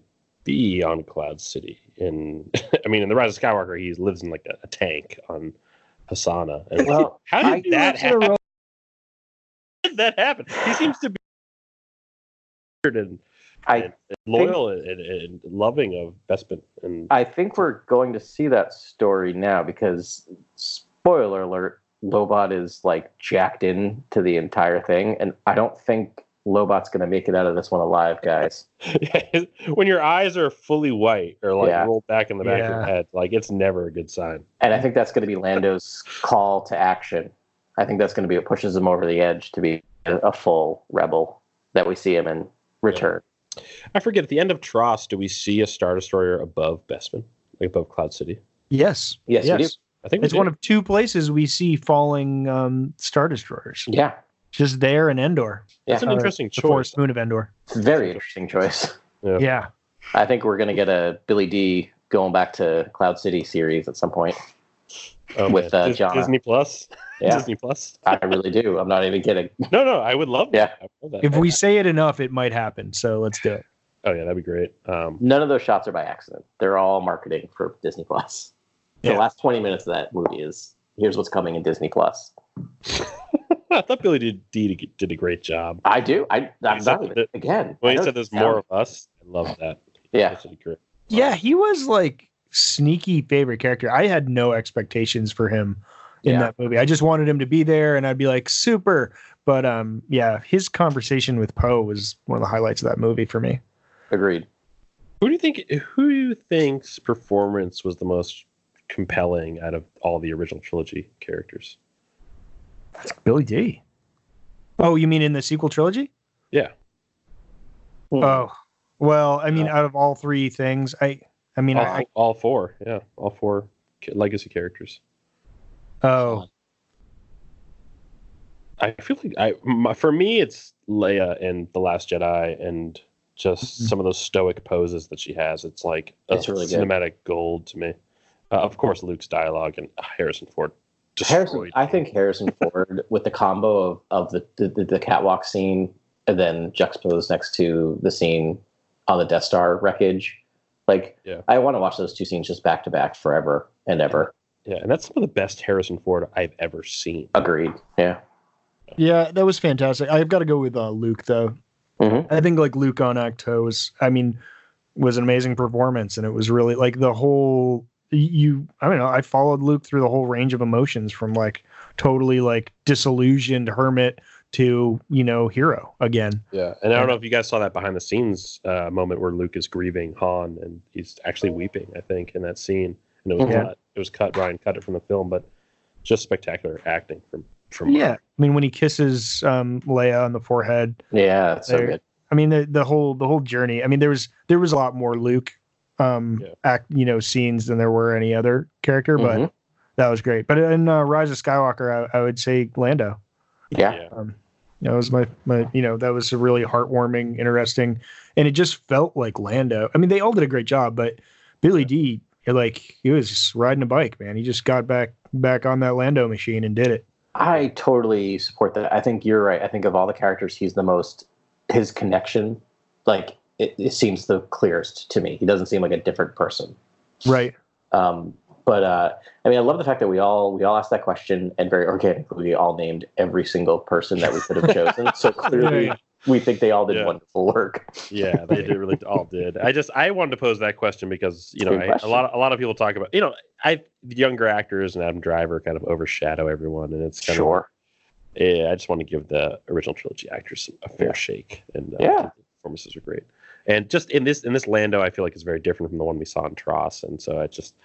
be on Cloud City. In, I mean, in the Rise of Skywalker, he lives in like a, a tank on Pasaana. And Well, how I- did that happen? How did that happen? He seems to be weird and, I and loyal and, and, and loving of Bespin. And I think we're going to see that story now because spoiler alert, Lobot is like jacked in to the entire thing, and I don't think Lobot's gonna make it out of this one alive, guys. when your eyes are fully white or like Yeah. rolled back in the back of your head, like it's never a good sign. And I think that's gonna be Lando's call to action. I think that's gonna be what pushes him over the edge to be a, a full rebel that we see him in return. I forget at the end of TROS, do we see a Star Destroyer above Bespin, like above Cloud City? Yes. Yes, we do. I think It's one of two places we see falling um, star destroyers. Yeah, Just there and Endor. Yeah. That's an Uh, interesting The choice. forest moon of Endor. it's a very interesting choice. Yeah. Yeah. I think we're gonna get a Billy Dee going back to Cloud City series at some point. Oh, with, man. uh, Dis- Jana. Disney Plus. Yeah, Disney Plus. I really do. I'm not even kidding. No, no, I would love that. Yeah. Would love that. If we say it enough, it might happen. So let's do it. oh yeah, that'd be great. Um, None of those shots are by accident. They're all marketing for Disney Plus. The Yeah. last 20 minutes of that movie is here's what's coming in Disney Plus. I thought Billy did, did did a great job. I do. I, I'm He said not that- again. When I he said there's sounds- more of us, I love that. Yeah. Great. Yeah, he was like sneaky favorite character. I had no expectations for him in Yeah. that movie. I just wanted him to be there and I'd be like, super. But um, yeah, his conversation with Poe was one of the highlights of that movie for me. Agreed. Who do you think? Who do you think's performance was the most compelling out of all the original trilogy characters? Billy Dee. Oh, you mean in the sequel trilogy? Yeah. Oh, well, I mean, Uh, out of all three things, I, I mean, all, I, all four. Yeah, all four legacy characters. oh, I feel like I my, for me it's Leia and the Last Jedi and just Mhm. some of those stoic poses that she has. It's like a It's really good. cinematic gold to me. Uh, of course, Luke's dialogue and Harrison Ford. Harrison, I think Harrison Ford with the combo of, of the, the, the catwalk scene and then juxtaposed next to the scene on the Death Star wreckage. Like, Yeah. I want to watch those two scenes just back to back forever and ever. Yeah, and that's some of the best Harrison Ford I've ever seen. Agreed. Yeah. yeah, that was fantastic. I've got to go with uh, Luke though. Mhm. I think like Luke on Ahch-To was, I mean, was an amazing performance, and it was really like the whole you. I don't know. I followed Luke through the whole range of emotions from like totally like disillusioned hermit to you know hero again. Yeah, and I don't know if you guys saw that behind the scenes uh, moment where Luke is grieving Han and he's actually weeping. I think in that scene, and it was Yeah. cut. It was cut. Rian cut it from the film, but just spectacular acting from from. Yeah, I mean when he kisses um, Leia on the forehead. Yeah, so good. I mean the the whole the whole journey. I mean there was there was a lot more Luke um Yeah. act you know scenes than there were any other character, but Mhm. that was great. But in uh, Rise of Skywalker, I, I would say Lando. Yeah. Yeah. Um, that was my my you know that was a really heartwarming, interesting, and it just felt like Lando. I mean they all did a great job, but Billy Dee like he was riding a bike, man. He just got back back on that Lando machine and did it. I totally support that. I think you're right. I think of all the characters, he's the most his connection, like it, it seems the clearest to me. He doesn't seem like a different person. Right. Um, but uh, I mean, I love the fact that we all we all asked that question and very organically we all named every single person that we could have chosen. So clearly, Yeah, we think they all did Yeah. wonderful work. yeah, they did really all did. I just I wanted to pose that question because you know Good I, a lot of, a lot of people talk about you know I younger actors and Adam Driver kind of overshadow everyone, and it's kind Sure. of yeah. I just want to give the original trilogy actors a fair Yeah. shake, and uh, Yeah. performances are great. And just in this in this Lando, I feel like is very different from the one we saw in TROS, and so I just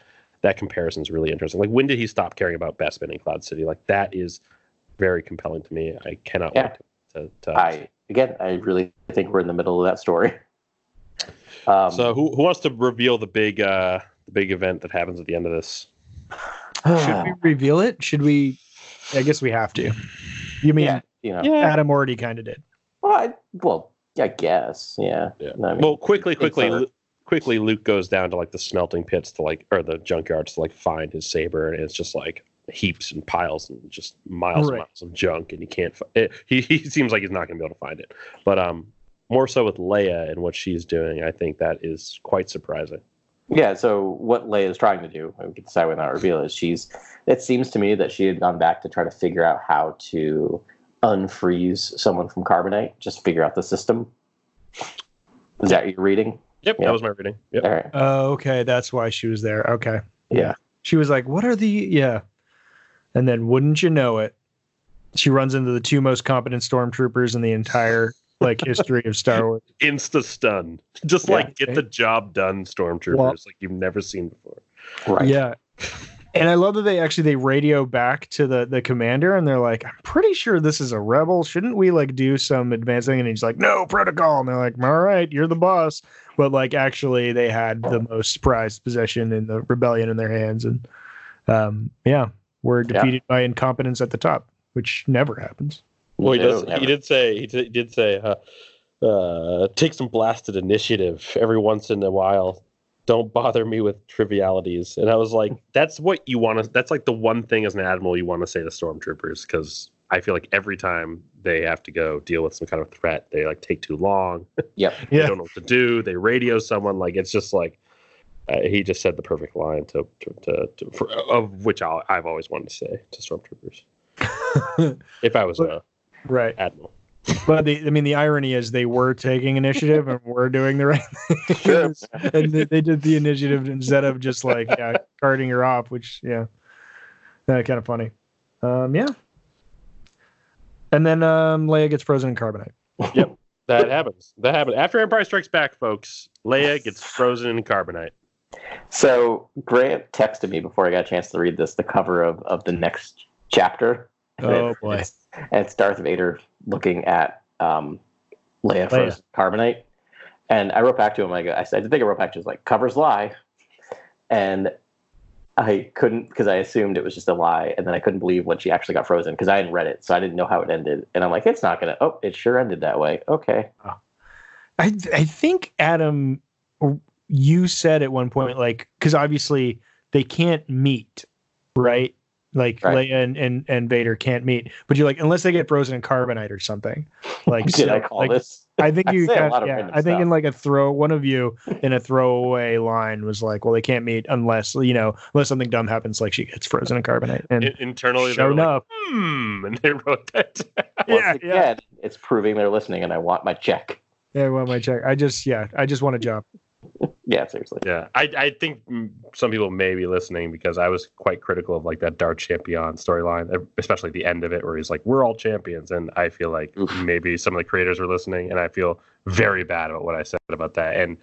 that comparison is really interesting. Like when did he stop caring about Bespin in Cloud City? Like that is very compelling to me. I cannot Yeah. wait to. to, to I again, I really think we're in the middle of that story. Um, so who who wants to reveal the big uh the big event that happens at the end of this? Should we reveal it? Should we? I guess we have to. You mean yeah, you know, Adam already kind of did? well, I, well, I guess, yeah. Yeah. I mean, Well, quickly, quickly, Lu- quickly, Luke goes down to like the smelting pits to like, or the junkyards to like find his saber, and it's just like heaps and piles and just miles Right. and miles of junk, and he can't. Fi- it, he he seems like he's not going to be able to find it. But um, more so with Leia and what she's doing, I think that is quite surprising. Yeah, so what Leia is trying to do, we can decide when that reveal is she's it seems to me that she had gone back to try to figure out how to unfreeze someone from carbonite, just figure out the system. Is that your reading? Yep, Yeah. that was my reading. Yep. All right. Oh, okay. That's why she was there. Okay. Yeah. She was like, "What are the yeah?" And then, wouldn't you know it, she runs into the two most competent stormtroopers in the entire like history of Star Wars. Insta stun, just Yeah. like get the job done, stormtroopers, Well- like you've never seen before. Right. Yeah. And I love that they actually they radio back to the the commander and they're like, I'm pretty sure this is a rebel. Shouldn't we like do some advancing? And he's like, No protocol. And they're like, All right, you're the boss. But like actually they had the most prized possession in the rebellion in their hands. And um yeah, we're Yeah. defeated by incompetence at the top, which never happens. Well, he does. never. He did say. He did, did say. Uh, uh, take some blasted initiative every once in a while. Don't bother me with trivialities. And I was like, that's what you want to. That's like the one thing as an admiral you want to say to stormtroopers because I feel like every time they have to go deal with some kind of threat, they like take too long. Yep. they Yeah. don't know what to do. They radio someone. Like it's just like. Uh, he just said the perfect line to, to, to, to for, of which I'll, I've always wanted to say to stormtroopers. if I was a Right. admiral. But the I mean the irony is they were taking initiative and we're doing the right thing. and they, they did the initiative instead of just like yeah, carting her off, which yeah, uh, kind of funny. Um, yeah. And then um, Leia gets frozen in carbonite. Yep, that happens. That happens. After Empire Strikes Back, folks, Leia gets frozen in carbonite. So Grant texted me before I got a chance to read this, the cover of, of the next chapter. And Oh, it- boy. It's, and it's Darth Vader looking at um, Leia Leia. frozen carbonite. And I wrote back to him. I, I said, I think I wrote back to him, like, covers lie. And I couldn't, because I assumed it was just a lie. And then I couldn't believe when she actually got frozen because I hadn't read it. So I didn't know how it ended. And I'm like, it's not going to, oh, it sure ended that way. Okay. I I think Adam, you said at one point like because obviously they can't meet, right? Like Right. Leia and, and and Vader can't meet, but you're like unless they get frozen in carbonite or something. Like Did so- I call like, this? I think I you say a kind lot of yeah, I think in like a throw one of you in a throwaway line was like, well, they can't meet unless you know unless something dumb happens, like she gets frozen in carbonite. And In- internally, they sure were like, hmm, and they wrote that. Once yeah, again, yeah, it's proving they're listening and I want my check. yeah. want my check. I just yeah, I just want a job. Yeah, seriously. yeah, I, I think mm, some people may be listening because I was quite critical of like that Dark Champion storyline, especially the end of it where he's like, "We're all champions," and I feel like Oof. maybe some of the creators were listening, and I feel very bad about what I said about that. And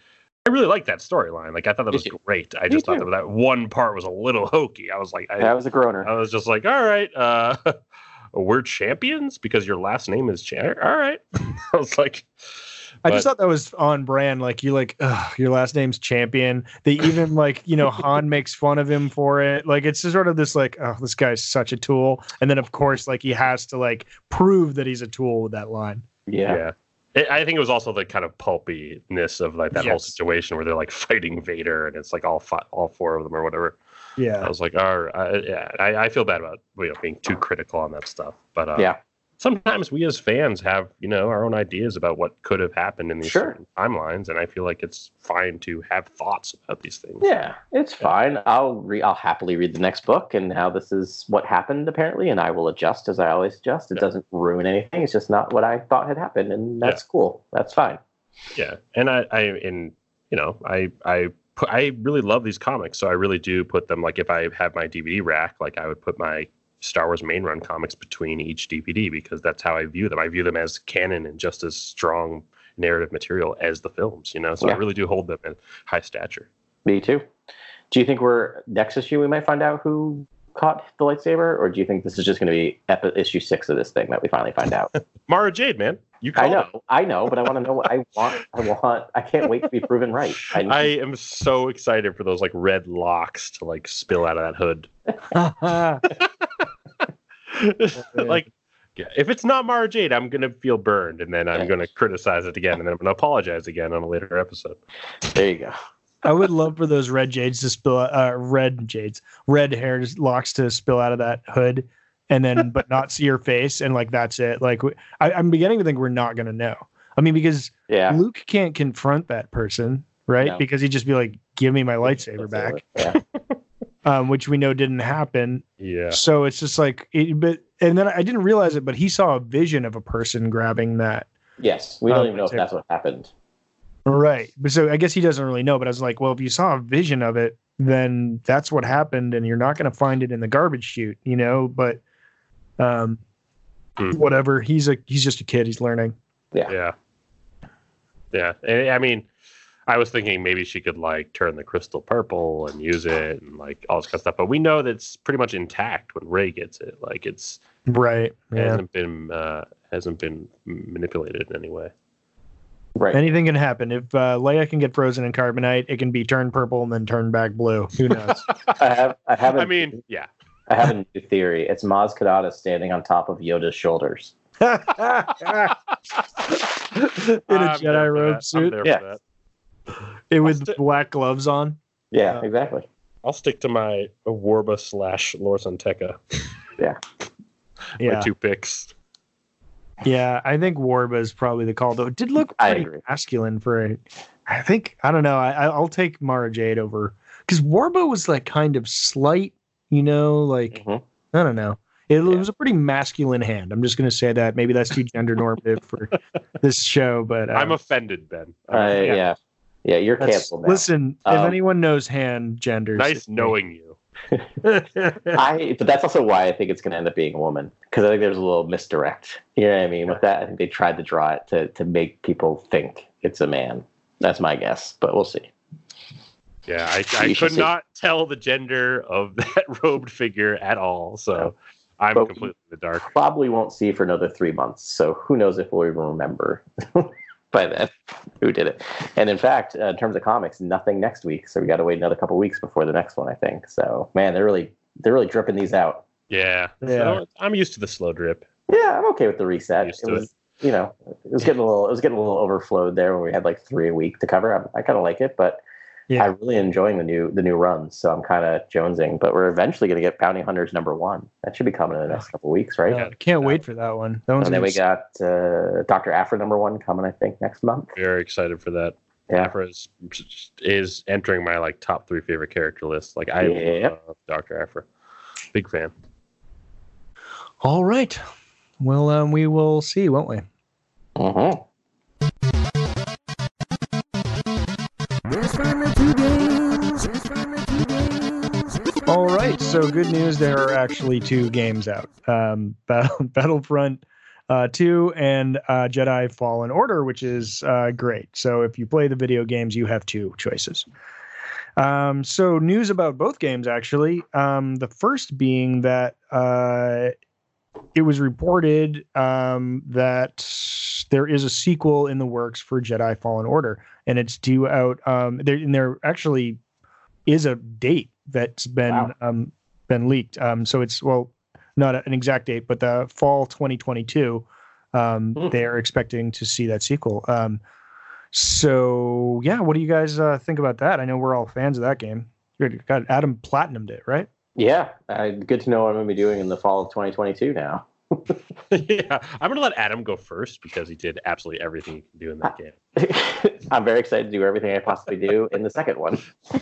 I really like that storyline. Like I thought that was great. I Me just thought that that one part was a little hokey. I was like, I, That was a groaner. I was just like, all right, uh, we're champions because your last name is Chan. All right. I was like, I just thought that was on brand. Like you like, Ugh, your last name's Champion. They even like, you know, Han makes fun of him for it. Like it's just sort of this like, oh, this guy's such a tool. And then of course, like he has to like prove that he's a tool with that line. yeah. yeah. It, I think it was also the kind of pulpiness of like that whole situation where they're like fighting Vader and it's like all fi- all four of them or whatever. Yeah. I was like, all right, I, yeah, I, I feel bad about you know being too critical on that stuff, but uh, Yeah. Sometimes we as fans have you know our own ideas about what could have happened in these Sure. certain timelines, and I feel like it's fine to have thoughts about these things. Yeah, it's fine. I'll re- I'll happily read the next book and how this is what happened apparently, and I will adjust as I always adjust. It Yeah. doesn't ruin anything. It's just not what I thought had happened, and that's cool. That's fine. Yeah, and I, I, and you know, I, I, I really love these comics, so I really do put them like if I have my DVD rack, like I would put my Star Wars main run comics between each DVD because that's how I view them. I view them as canon and just as strong narrative material as the films, you know. So I really do hold them in high stature. Me too. Do you think we're next issue we might find out who caught the lightsaber, or do you think this is just going to be epi- issue six of this thing that we finally find out? Mara Jade, man, you I called it. know, I know, but I want to know what I want. I want. I can't wait to be proven right. I, I am so excited for those like red locks to like spill out of that hood. like yeah, if it's not Mara Jade, I'm gonna feel burned, and then I'm gonna criticize it again, and then I'm gonna apologize again on a later episode. there you go. I would love for those red jades to spill uh red jades, red hair locks to spill out of that hood and then but not see your face and like that's it. Like I, am beginning to think we're not gonna know. I mean, because Yeah. Luke can't confront that person, right? No. Because he'd just be like, "Give me my lightsaber back," Yeah. um, which we know didn't happen. Yeah, So it's just like, it, but and then I didn't realize it, but he saw a vision of a person grabbing that. Yes. We don't Oh, even know if that's what happened. Right. But so I guess he doesn't really know. But I was like, well, if you saw a vision of it, then that's what happened, and you're not going to find it in the garbage chute, you know. But um, Hmm. whatever. He's a he's just a kid. He's learning. yeah, yeah. Yeah. And, I mean, I was thinking maybe she could like turn the crystal purple and use it, and like all this kind of stuff. But we know that it's pretty much intact when Rey gets it. Like it's Right. Yeah. hasn't been uh, hasn't been manipulated in any way. Right. Anything can happen. If uh, Leia can get frozen in carbonite, it can be turned purple and then turned back blue. Who knows? I have. I haven't. I mean, yeah. I have a new theory. It's Maz Kanata standing on top of Yoda's shoulders. in a I'm Jedi for robe that. I'm suit, there Yeah. for that. it with sti- black gloves on. Yeah. Yeah. Exactly. I'll stick to my Warba slash Lor San Tekka. Yeah. My two picks. Yeah, I think Warba is probably the call, though. It did look pretty masculine for a. I think I don't know. I I- I'll take Mara Jade over because Warba was like kind of slight, you know, like Mhm. I don't know. It, Yeah. was a pretty masculine hand. I'm just gonna say that. Maybe that's too gender normative for this show, but uh, I'm offended, Ben. Uh, yeah. yeah. You're that's- canceled now. Listen, if Um, anyone knows hand genders, Nice it's me. knowing you. I, but that's also why I think it's going to end up being a woman because I think there's a little misdirect. You know what I mean? With that, I think they tried to draw it to to make people think it's a man. That's my guess, but we'll see. Yeah, I, I You should could see. not tell the gender of that robed figure at all. So I'm But completely in the dark. Probably won't see for another three months, so who knows if we'll even remember by then who did it. And in fact, uh, in terms of comics, nothing next week, so we got to wait another couple weeks before the next one. I think so. Man, they're really they're really dripping these out. Yeah. Yeah. So I'm used to the slow drip. Yeah, I'm okay with the reset. It to was, you know, it was getting a little, it was getting a little overflowed there when we had like three a week to cover. I, I kind of like it, but Yeah. I'm really enjoying the new the new runs. So I'm kind of jonesing. But we're eventually going to get Bounty Hunters number one. That should be coming in the next couple weeks, right? Yeah, can't wait for that one. That one's And then gonna we got uh, Doctor Afra number one coming, I think, next month. Very excited for that. Yeah. Afra is, is entering my like top three favorite character list. Like I Yep. love Doctor Afra. Big fan. All right. Well, um, we will see, won't we? Mhm. So good news. There are actually two games out. Um, Battle, Battlefront uh, 2 and uh, Jedi Fallen Order, which is uh, great. So if you play the video games, you have two choices. Um, so news about both games actually. Um, the first being that uh, it was reported um, that there is a sequel in the works for Jedi Fallen Order, and it's due out. Um, there, and there actually is a date that's been Wow. um, been leaked. Um, so it's well, not an exact date, but the fall 2022. Um, Hmm. They're expecting to see that sequel. Um, so yeah, what do you guys uh, think about that? I know we're all fans of that game. Got Adam platinumed it, right? Yeah, uh, good to know what I'm going to be doing in the fall of 2022 now. Yeah, I'm gonna let Adam go first because he did absolutely everything he can do in that game. I'm very excited to do everything I possibly do in the second one.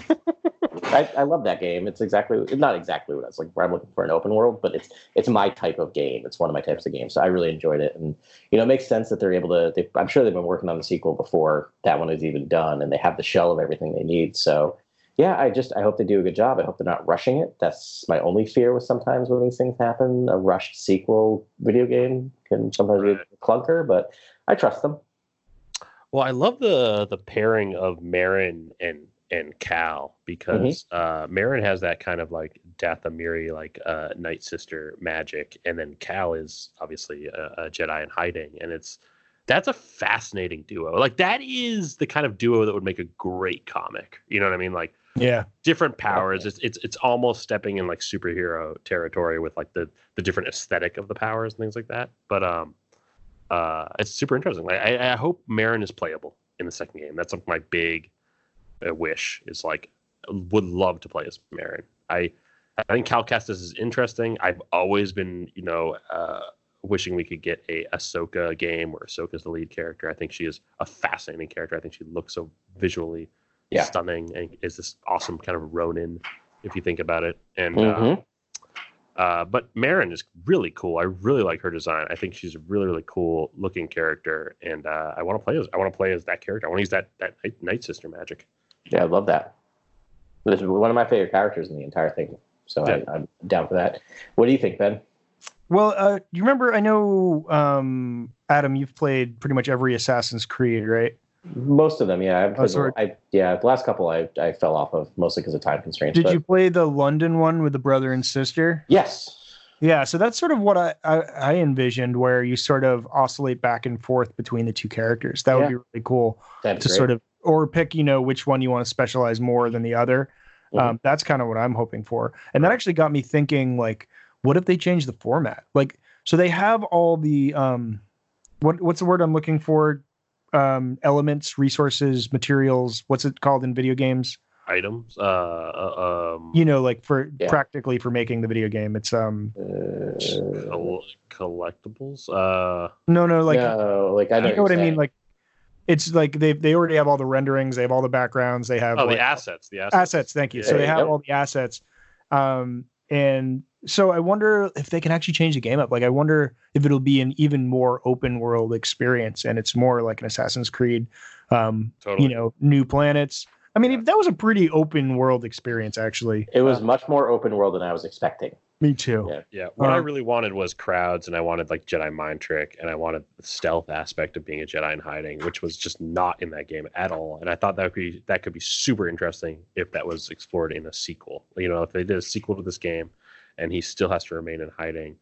I, I love that game. It's exactly not exactly what I was like. Where I'm looking for an open world, but it's it's my type of game. It's one of my types of games. So I really enjoyed it, and you know, it makes sense that they're able to. They, I'm sure they've been working on the sequel before that one is even done, and they have the shell of everything they need. So yeah, I just I hope they do a good job. I hope they're not rushing it. That's my only fear with sometimes when these things happen. A rushed sequel video game can sometimes be a clunker, but I trust them. Well, I love the the pairing of Marin and and Cal because uh Marin has that kind of like Dathomiri like uh Night Sister magic, and then Cal is obviously a, a Jedi in hiding, and it's that's a fascinating duo. Like that is the kind of duo that would make a great comic. You know what I mean? Like Yeah. different powers. It's it's it's almost stepping in like superhero territory with like the the different aesthetic of the powers and things like that. But um, uh, it's super interesting. Like I, I hope Marin is playable in the second game. That's like my big uh, wish. Is like would love to play as Marin. I I think Cal Kestis is interesting. I've always been you know. Uh, Wishing we could get a Ahsoka game where Ahsoka's the lead character. I think she is a fascinating character. I think she looks so visually Yeah. stunning and is this awesome kind of Ronin, if you think about it. And Mhm. uh, uh, but Marin is really cool. I really like her design. I think she's a really really cool looking character, and uh, I want to play as I want to play as that character. I want to use that that Night, Night Sister magic. Yeah, I love that. This is one of my favorite characters in the entire thing. So Yeah. I, I'm down for that. What do you think, Ben? Well, uh, you remember? I know, um, Adam, you've played pretty much every Assassin's Creed, right? Most of them, yeah. I've Oh, sorry. I, yeah, the last couple I, I fell off of mostly because of time constraints. Did but you play the London one with the brother and sister? Yes. Yeah, so that's sort of what I, I, I envisioned, where you sort of oscillate back and forth between the two characters. That would be really cool That'd to sort of, or pick, you know, which one you want to specialize more than the other. Mhm. Um, that's kind of what I'm hoping for. And that actually got me thinking, like, what if they change the format? Like, so they have all the, um, what what's the word I'm looking for? Um, elements, resources, materials. What's it called in video games? Items, uh, uh, um, You know, like for Yeah. practically for making the video game. It's um, Uh, collectibles. Uh, no, no, like no, like I know, you know what I mean? Like it's like they they already have all the renderings, they have all the backgrounds, they have oh, like, the assets. The assets. assets. Thank you. So they you have go. all the assets, um, and so I wonder if they can actually change the game up. Like I wonder if it'll be an even more open world experience, and it's more like an Assassin's Creed. Um, Totally. You know, new planets. I mean, that was a pretty open world experience, actually. it was Uh, much more open world than I was expecting. me too. Yeah. Yeah, what I Um, really wanted was crowds, and I wanted like Jedi mind trick, and I wanted the stealth aspect of being a Jedi in hiding, which was just not in that game at all. And I thought that could be that could be super interesting if that was explored in a sequel. You know, if they did a sequel to this game, and he still has to remain in hiding,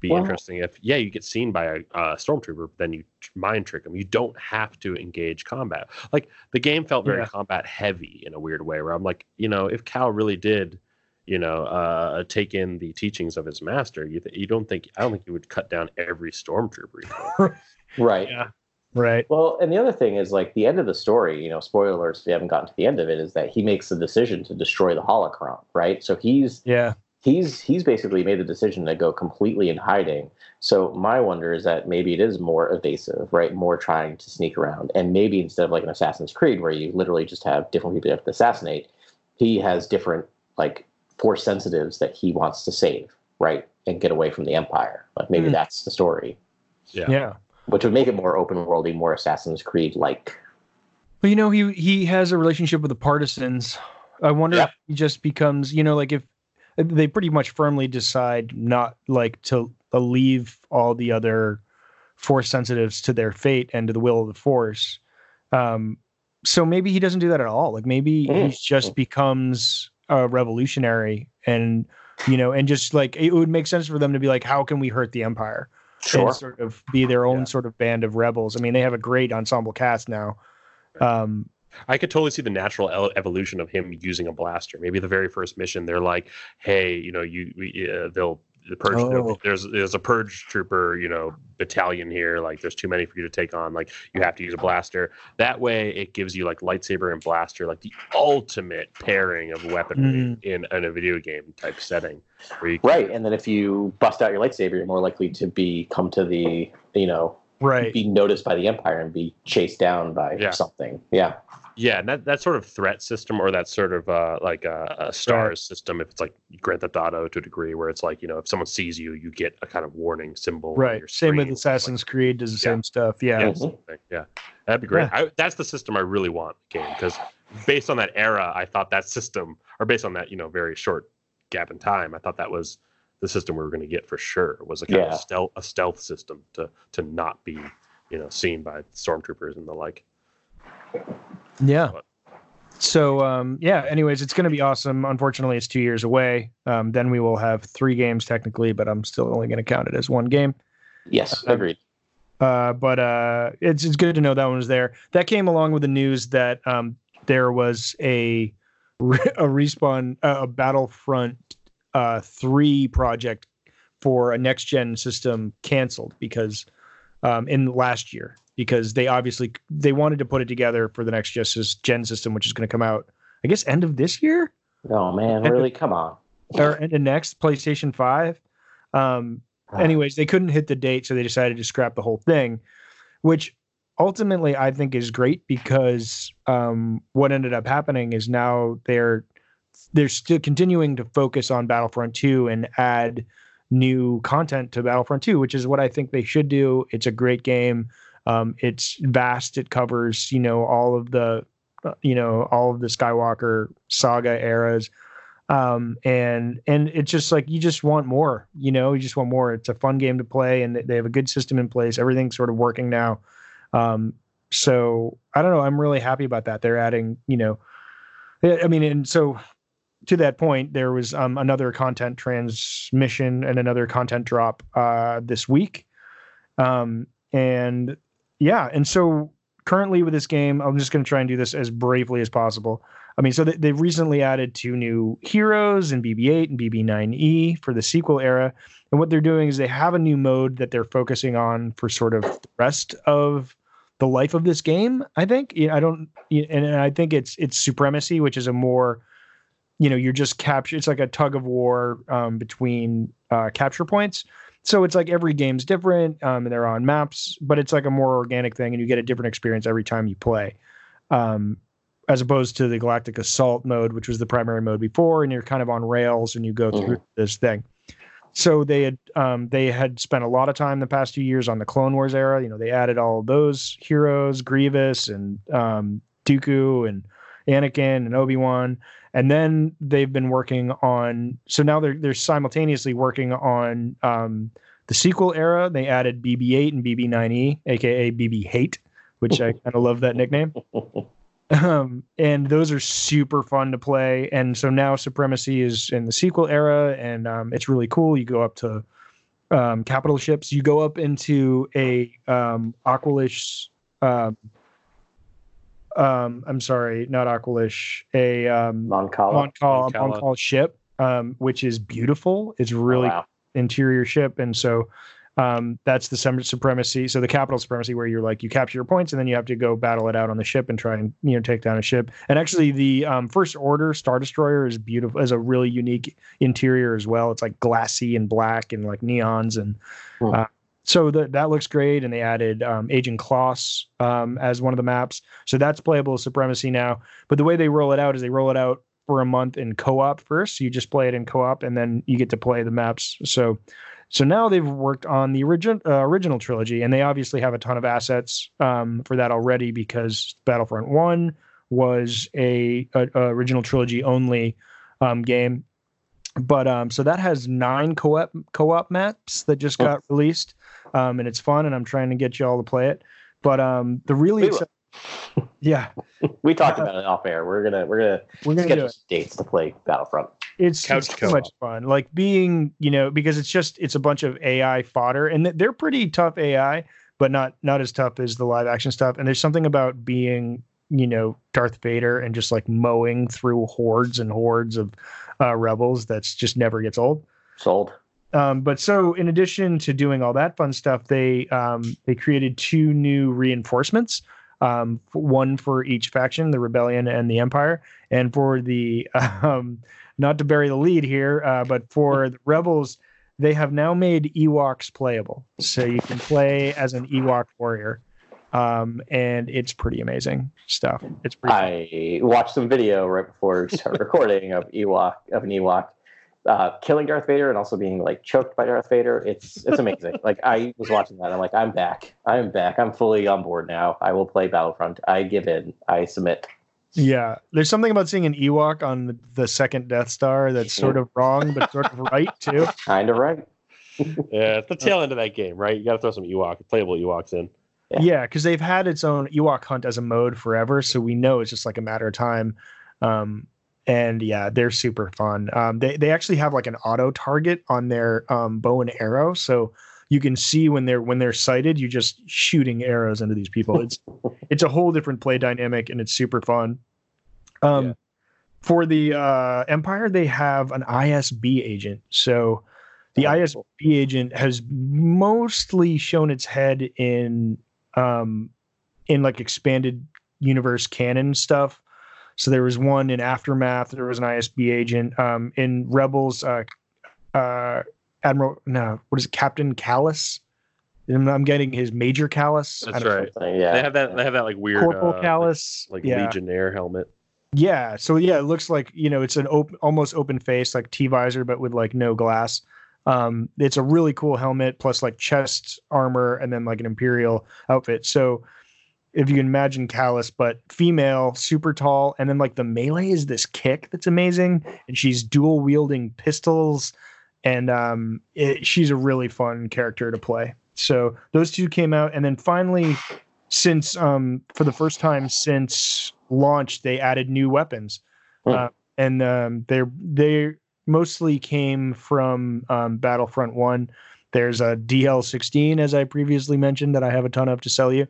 be Well- interesting. If yeah, you get seen by a uh, stormtrooper, then you mind trick him. You don't have to engage combat. Like the game felt very Yeah. combat heavy in a weird way, where I'm like, you know, if Cal really did you know, uh, take in the teachings of his master. You th- you don't think I don't think you would cut down every stormtrooper. Right. Yeah. Right. Well, and the other thing is like the end of the story, you know, spoiler alerts if you haven't gotten to the end of it, is that he makes the decision to destroy the holocron, right? So he's Yeah. He's he's basically made the decision to go completely in hiding. So my wonder is that maybe it is more evasive, right? More trying to sneak around. And maybe instead of like an Assassin's Creed where you literally just have different people you have to assassinate, he has different like force sensitives that he wants to save, right? And get away from the Empire. Like maybe Mhm. that's the story. Yeah. Yeah. Which would make it more open worldy, more Assassin's Creed like. Well, you know, he he has a relationship with the partisans. I wonder Yeah. if he just becomes, you know, like if they pretty much firmly decide not like to leave all the other force sensitives to their fate and to the will of the force. Um, so maybe he doesn't do that at all. Like maybe Mm. he just becomes a revolutionary and you know, and just like it would make sense for them to be like, how can we hurt the empire? Sure. And sort of be their own Yeah. sort of band of rebels. I mean, they have a great ensemble cast now. Um, I could totally see the natural evolution of him using a blaster. Maybe the very first mission, they're like, "Hey, you know, you we, uh, they'll the purge. Oh. There's there's a purge trooper, you know, battalion here. Like, there's too many for you to take on. Like, you have to use a blaster. That way, it gives you like lightsaber and blaster, like the ultimate pairing of weaponry in, in a video game type setting. Where you can- Right, and then if you bust out your lightsaber, you're more likely to be come to the you know right. be noticed by the empire and be chased down by Yeah. something. Yeah, Yeah, and that, that sort of threat system or that sort of uh, like a, a stars Right. system, if it's like Grand Theft Auto to a degree, where it's like you know if someone sees you, you get a kind of warning symbol. Right. Same with screen. Assassin's Creed does the Yeah. same stuff. Yeah. Yeah, Mhm. yeah, that'd be great. I, that's the system I really want in the game because based on that era, I thought that system, or based on that you know very short gap in time, I thought that was the system we were going to get for sure. Was a kind Yeah. of stealth a stealth system to to not be you know seen by stormtroopers and the like. Yeah. But- So um, yeah. Anyways, it's going to be awesome. Unfortunately, it's two years away. Um, then we will have three games technically, but I'm still only going to count it as one game. yes, Um, agreed. Uh, but uh, it's it's good to know that one was there. That came along with the news that um, there was a a respawn uh, a Battlefront uh, three project for a next gen system canceled because um, in last year because they obviously they wanted to put it together for the next just gen system which is going to come out I guess end of this year Oh man, and- really? Come on. or end of next PlayStation Five. Um, anyways, they couldn't hit the date, so they decided to scrap the whole thing, which ultimately I think is great because um, what ended up happening is now they're they're still continuing to focus on Battlefront 2 and add new content to Battlefront 2, which is what I think they should do. It's a great game. Um, it's vast. It covers, you know, all of the, uh, you know, all of the Skywalker saga eras. Um and and it's just like you just want more you know you just want more. It's a fun game to play and they have a good system in place. Everything's sort of working now. Um so i don't know. I'm really happy about that. They're adding you know i mean and so to that point there was um another content transmission and another content drop uh this week. Um and yeah and so currently with this game i'm just going to try and do this as bravely as possible I mean, so they, they've recently added two new heroes in BB-8 and BB-9E for the sequel era, and what they're doing is they have a new mode that they're focusing on for sort of the rest of the life of this game. I think I don't, and I think it's it's supremacy, which is a more, you know, you're just capture. It's like a tug of war um, between uh, capture points. So it's like every game's different, um, and they're on maps, but it's like a more organic thing, and you get a different experience every time you play. Um, as opposed to the Galactic Assault mode, which was the primary mode before, and you're kind of on rails and you go through this thing. So they had um, they had spent a lot of time the past few years on the Clone Wars era. You know, they added all of those heroes, Grievous and um, Dooku and Anakin and Obi Wan, and then they've been working on. So now they're they're simultaneously working on um, the sequel era. They added BB-8 and BB-9E, aka BB Hate, which I kind of love that nickname um, and those are super fun to play. And so now Supremacy is in the sequel era, and um, it's really cool. You go up to um, capital ships. You go up into a um, Aqualish. Um, um, I'm sorry, not Aqualish. A um, Moncala. Mon Call, Mon Cala. Mon Call ship, um, which is beautiful. It's really Oh, wow. interior ship, and so um, that's the sem- supremacy. So the capital supremacy, where you're like you capture your points, and then you have to go battle it out on the ship and try and you know take down a ship. And actually, the um, first order Star Destroyer is beautiful, is a really unique interior as well. It's like glassy and black and like neons, and Hmm. uh, so the, that looks great. And they added um, Ajan Kloss um, as one of the maps, so that's playable supremacy now. But the way they roll it out is they roll it out for a month in co-op first. So you just play it in co-op, and then you get to play the maps. So, so now they've worked on the original uh, original trilogy, and they obviously have a ton of assets um, for that already because Battlefront One was a, a, a original trilogy only um, game. But um, so that has nine co-op co-op maps that just got released. Um, and it's fun, and I'm trying to get you all to play it. But um, the really, exci- yeah, We talked about it off air. We're gonna we're gonna we're gonna do schedule some dates to play Battlefront. It's, Couch it's so much fun. Like being, you know, because it's just it's a bunch of AI fodder, and they're pretty tough AI, but not not as tough as the live action stuff. And there's something about being, you know, Darth Vader and just like mowing through hordes and hordes of uh, rebels that's just never gets old. Sold. Um, but so in addition to doing all that fun stuff, they um, they created two new reinforcements. Um, one for each faction, the rebellion and the empire, and for the um, not to bury the lead here, uh, but for the rebels, they have now made Ewoks playable, so you can play as an Ewok warrior, um, and it's pretty amazing stuff. It's pretty. I watched some video right before we started recording of Ewok of an Ewok uh, killing Darth Vader and also being like choked by Darth Vader. It's it's amazing. like I was watching that. I'm like, I'm back. I'm back. I'm fully on board now. I will play Battlefront. I give in. I submit. Yeah, there's something about seeing an Ewok on the, the second Death Star that's sort of wrong, but sort of right too. Kind of right. Yeah, it's the tail end of that game, right? You got to throw some Ewok, playable Ewoks in. Yeah. Yeah, because they've had its own Ewok hunt as a mode forever, so we know it's just like a matter of time. Um, and yeah, they're super fun. Um, they they actually have like an auto target on their um, bow and arrow, so you can see when they're when they're sighted, You're just shooting arrows into these people. It's it's a whole different play dynamic, and it's super fun. Um, Yeah. For the uh, Empire, they have an ISB agent, so the Oh, ISB agent has mostly shown its head in um in like expanded universe canon stuff. So there was one in Aftermath, there was an ISB agent. Um in Rebels, uh uh Admiral no, what is it, Captain Kallus? I'm I'm getting his Major Kallus. That's right. Yeah. They have that. They have that like weird Corporal uh, Kallus. like yeah. Legionnaire helmet. Yeah. So yeah, it looks like you know it's an open, almost open face, like T visor, but with like no glass. Um, it's a really cool helmet, plus like chest armor, and then like an Imperial outfit. So if you can imagine Kallus, but female, super tall, and then like the melee is this kick that's amazing, and she's dual wielding pistols, and um, it, she's a really fun character to play. So those two came out, and then finally, since um, for the first time since launch, they added new weapons, Hmm. uh, and um, they're they mostly came from um, Battlefront One. There's a DL16, as I previously mentioned, that I have a ton of to sell you.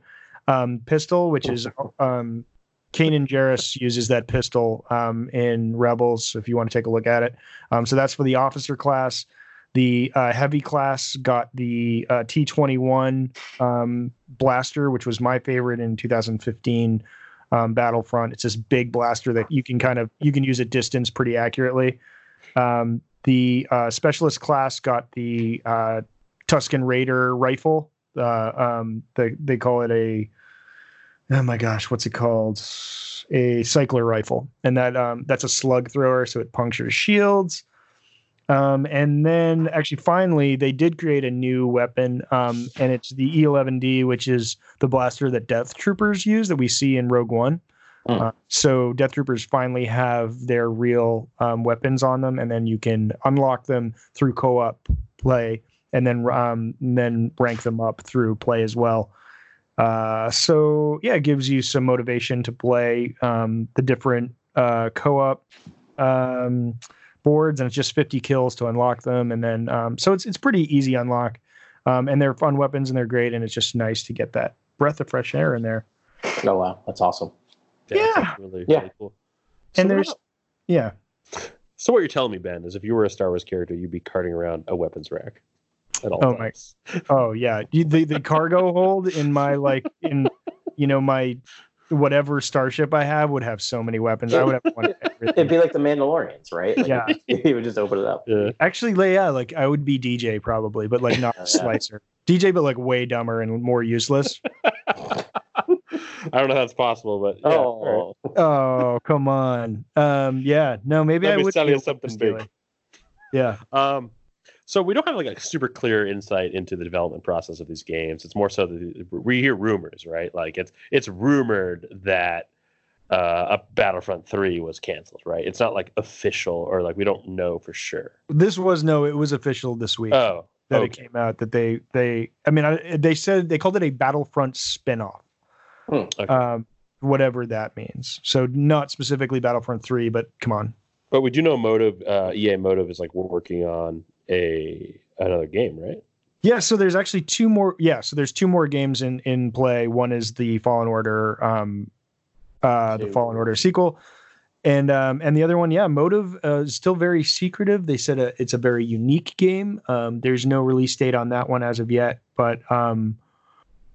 Um, pistol, which is um, Kanan Jarrus uses that pistol um, in Rebels. If you want to take a look at it, um, so that's for the officer class. The uh, heavy class got the uh, T21 um, blaster, which was my favorite in 2015 um, Battlefront. It's this big blaster that you can kind of you can use at distance pretty accurately. Um, the uh, specialist class got the uh, Tusken Raider rifle. Uh, um, they they call it a oh my gosh, what's it called? A cycler rifle, and that um, that's a slug thrower, so it punctures shields. Um, and then actually, finally, they did create a new weapon, um, and it's the E11D, which is the blaster that Death Troopers use that we see in Rogue One. Hmm. Uh, so Death Troopers finally have their real um, weapons on them, and then you can unlock them through co-op play, and then um, and then rank them up through play as well. Uh, so yeah, it gives you some motivation to play um, the different uh, co-op um, boards, and it's just 50 kills to unlock them, and then um, so it's it's pretty easy unlock, um, and they're fun weapons and they're great, and it's just nice to get that breath of fresh air in there. Oh wow, that's awesome. that's Yeah. actually really, Yeah. really cool. And there's about- yeah, so what you're telling me, Ben, is if you were a Star Wars character, you'd be carting around a weapons rack at all Oh, my- oh yeah, the the cargo hold in my like in you know my whatever starship I have would have so many weapons. I would have one. It'd be like the Mandalorians, right? Like, Yeah. you would just open it up. Yeah. Actually, like, yeah, like I would be DJ probably, but like not Yeah. slicer. DJ, but like way dumber and more useless. I don't know how that's possible, but yeah, all right. Oh, Oh, come on. Um, yeah, no, maybe Let I would sell be you a something big. Yeah, Um, so we don't have like a super clear insight into the development process of these games. It's more so that we hear rumors, right? Like it's it's rumored that uh, a Battlefront Three was canceled, right? It's not like official or like we don't know for sure. this was no, it was official this week. Oh, that it came out that they they I mean I, they said they called it a Battlefront spinoff. Okay. Um, whatever that means. So not specifically Battlefront 3, but come on. But we do know Motive, uh, EA Motive is like we're working on a another game, right? Yeah, so there's actually two more. Yeah, so there's two more games in in play. One is the Fallen Order, um, uh, the Fallen Order sequel, and um, and the other one, yeah, Motive uh, is still very secretive. They said uh it's a very unique game. Um, there's no release date on that one as of yet, but um,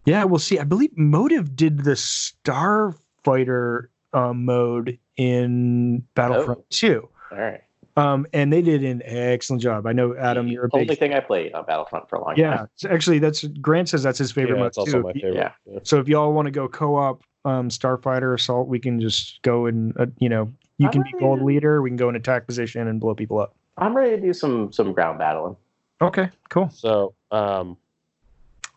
yeah, we'll see. I believe Motive did the Starfighter um, mode in Battlefront Oh. 2. All right. Um, and they did an excellent job. I know Adam, The you're a only big thing I played on Battlefront for a long yeah, time. so actually, that's Grant says that's his favorite yeah, mode it's also too. my favorite. Yeah. So if y'all want to go co-op um, Starfighter Assault, we can just go and uh, you know you can be gold Ah. leader. We can go in attack position and blow people up. I'm ready to do some some ground battling. Okay, cool. So, um,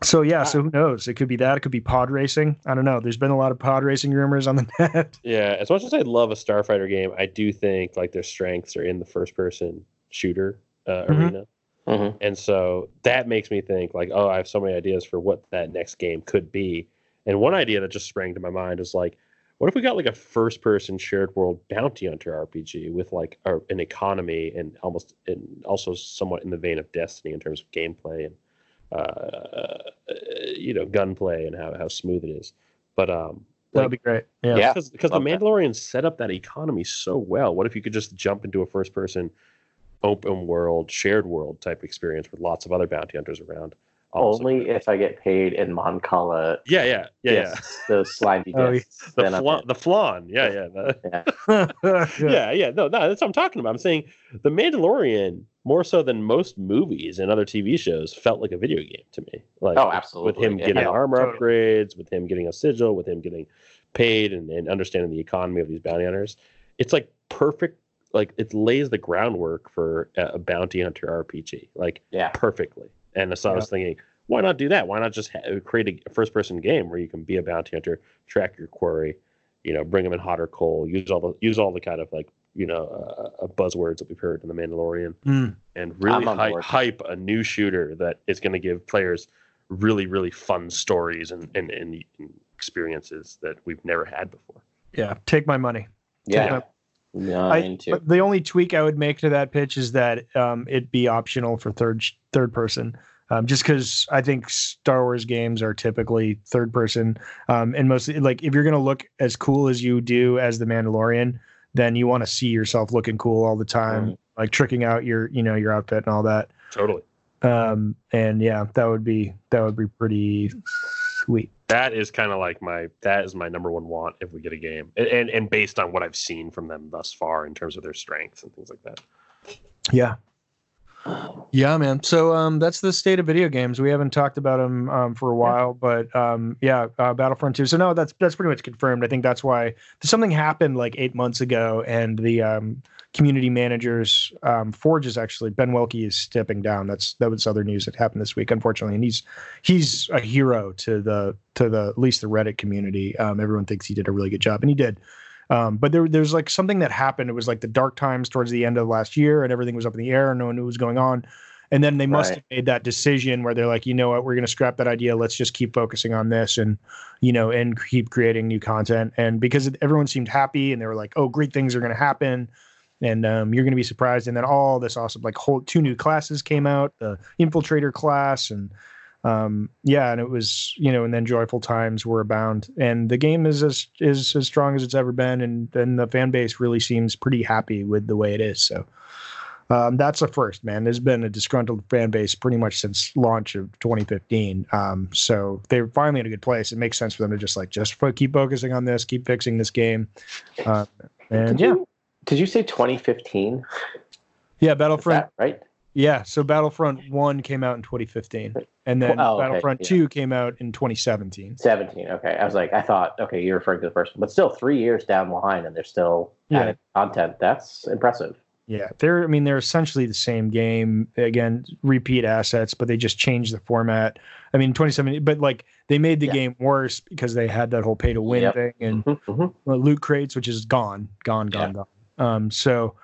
So yeah, Ah. so who knows? It could be that. It could be pod racing. I don't know. There's been a lot of pod racing rumors on the net. yeah, as much as I love a Starfighter game, I do think like their strengths are in the first person shooter uh, Mhm. arena. Mhm. And so that makes me think like, oh, I have so many ideas for what that next game could be. And one idea that just sprang to my mind is like, what if we got like a first person shared world bounty hunter RPG with like a, an economy and almost and also somewhat in the vein of Destiny in terms of gameplay and uh, you know gunplay and how, how smooth it is. But um, That'd be great. Yeah. Yeah. because because the love that. Mandalorian set up that economy so well. What if you could just jump into a first person, open world, shared world type experience with lots of other bounty hunters around? Also- Only if I get paid in Moncala Yeah, yeah, yeah, yeah. discs, those slimy Oh, discs. The then flan, the flan. Yeah, yeah, the- yeah. yeah, yeah. No, no, that's what I'm talking about. I'm saying the Mandalorian more so than most movies and other TV shows felt like a video game to me. Like Oh, with him Yeah. getting Yeah, armor totally. upgrades, with him getting a sigil, with him getting paid and, and understanding the economy of these bounty hunters. It's like perfect. Like it lays the groundwork for a, a bounty hunter RPG. Like Yeah. perfectly. And so I was thinking, why not do that? Why not just ha- create a first person game where you can be a bounty hunter, track your quarry, you know, bring them in hot or cold, use all the use all the kind of like you know uh, uh, buzzwords that we've heard in the Mandalorian, Mm. and really I'm hype, a new shooter that is going to give players really really fun stories and, and, and experiences that we've never had before. yeah. Take my money. Yeah. I, Mine too. but the only tweak I would make to that pitch is that um, it be optional for third third person. Um, just because I think Star Wars games are typically third person, um, and mostly like if you're gonna look as cool as you do as the Mandalorian, then you want to see yourself looking cool all the time, Mhm. like tricking out your you know your outfit and all that. Totally. Um, and yeah, that would be that would be pretty sweet. That is kind of like my that is my number one want if we get a game, and, and and based on what I've seen from them thus far in terms of their strengths and things like that. Yeah. Yeah, man. So um, that's the state of video games. We haven't talked about them um, for a while, but um, yeah, uh, Battlefront 2. So no, that's that's pretty much confirmed. I think that's why something happened like eight months ago, and the um, community managers um, Forge is actually Ben Walke is stepping down. That's that was other news that happened this week, unfortunately, and he's he's a hero to the to the at least the Reddit community. Um, everyone thinks he did a really good job, and he did. Um, but there, there's like something that happened. It was like the dark times towards the end of last year, and everything was up in the air, and no one knew what was going on. And then they must Right. have made that decision where they're like, you know what, we're going to scrap that idea. Let's just keep focusing on this, and you know, and keep creating new content. And because everyone seemed happy, and they were like, oh, great things are going to happen, and um, you're going to be surprised. And then all this awesome, like, whole two new classes came out, the infiltrator class, and um yeah and it was you know and then joyful times were abound. And the game is as is as strong as it's ever been. And and the fan base really seems pretty happy with the way it is. So um that's a first man. There's been a disgruntled fan base pretty much since launch of 2015 um so they're finally in a good place. It makes sense for them to just like just keep focusing on this keep fixing this game. Uh, and did yeah. you, did you say 2015? yeah battlefront that right? yeah so battlefront 1 came out in 2015 and then Oh, okay, battlefront yeah. 2 came out in 2017 17. Okay. I was like, I thought, okay, you're referring to the first one, but still three years down the line and they're still Yeah. adding content. That's impressive. Yeah, they're. I mean, they're essentially the same game. Again, repeat assets, but they just changed the format. I mean, 2017, but like they made the Yeah. game worse because they had that whole pay to win Yep. thing and Mhm, mhm. uh, loot crates, which is gone, gone, gone, gone. Um, so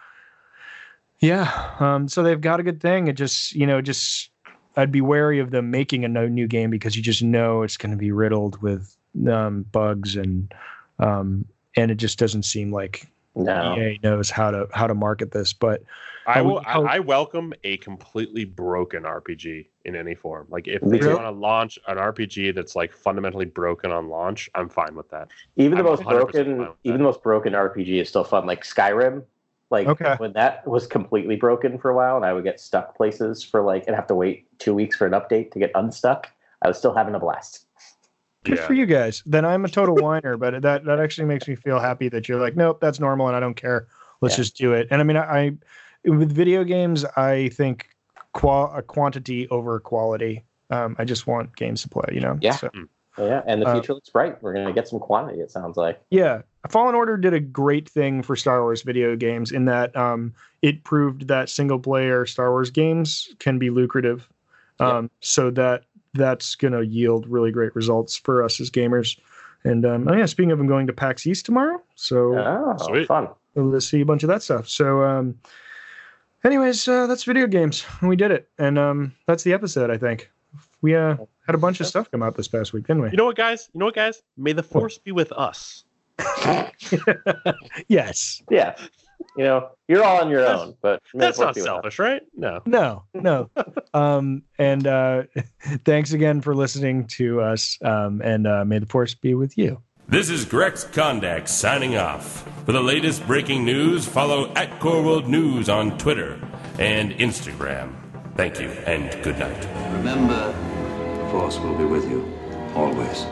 yeah, um, so they've got a good thing. It just, you know, just I'd be wary of them making a no, new game because you just know it's going to be riddled with um, bugs and um, and it just doesn't seem like No. EA knows how to how to market this. But I I would will. I, hope- I welcome a completely broken RPG in any form. Like if Me they too. want to launch an RPG that's like fundamentally broken on launch, I'm fine with that. Even the I'm most broken, even that. the most broken RPG is still fun. Like Skyrim, like Okay. when that was completely broken for a while, and I would get stuck places for like and have to wait two weeks for an update to get unstuck. I was still having a blast. good Yeah. for you guys. Then I'm a total whiner, but that that actually makes me feel happy that you're like, nope, that's normal, and I don't care. Let's Yeah. just do it. And I mean, I, I with video games, I think qual a quantity over quality. Um, I just want games to play. You know. Yeah. So, Yeah, and the Uh, future looks bright. We're gonna get some quantity. It sounds like. Yeah, Fallen Order did a great thing for Star Wars video games in that um, it proved that single player Star Wars games can be lucrative. Um, So that that's going to yield really great results for us as gamers. And um, oh yeah, speaking of, I'm going to PAX East tomorrow, so Oh, Sweet. fun. we'll see a bunch of that stuff. So, um, anyways, uh, that's video games. We did it, and um, that's the episode. I think we uh, had a bunch of stuff come out this past week, didn't we? You know what, guys? You know what, guys? May the force be with us. yes. Yeah, you know, you're all on your That's- own, but That's not be with us. selfish, right? No. No, no. um, and uh, thanks again for listening to us. Um, and uh, may the force be with you. This is Grex Kondak signing off. For the latest breaking news, follow at Core World News on Twitter and Instagram. Thank you and good night. Remember, the Force will be with you always.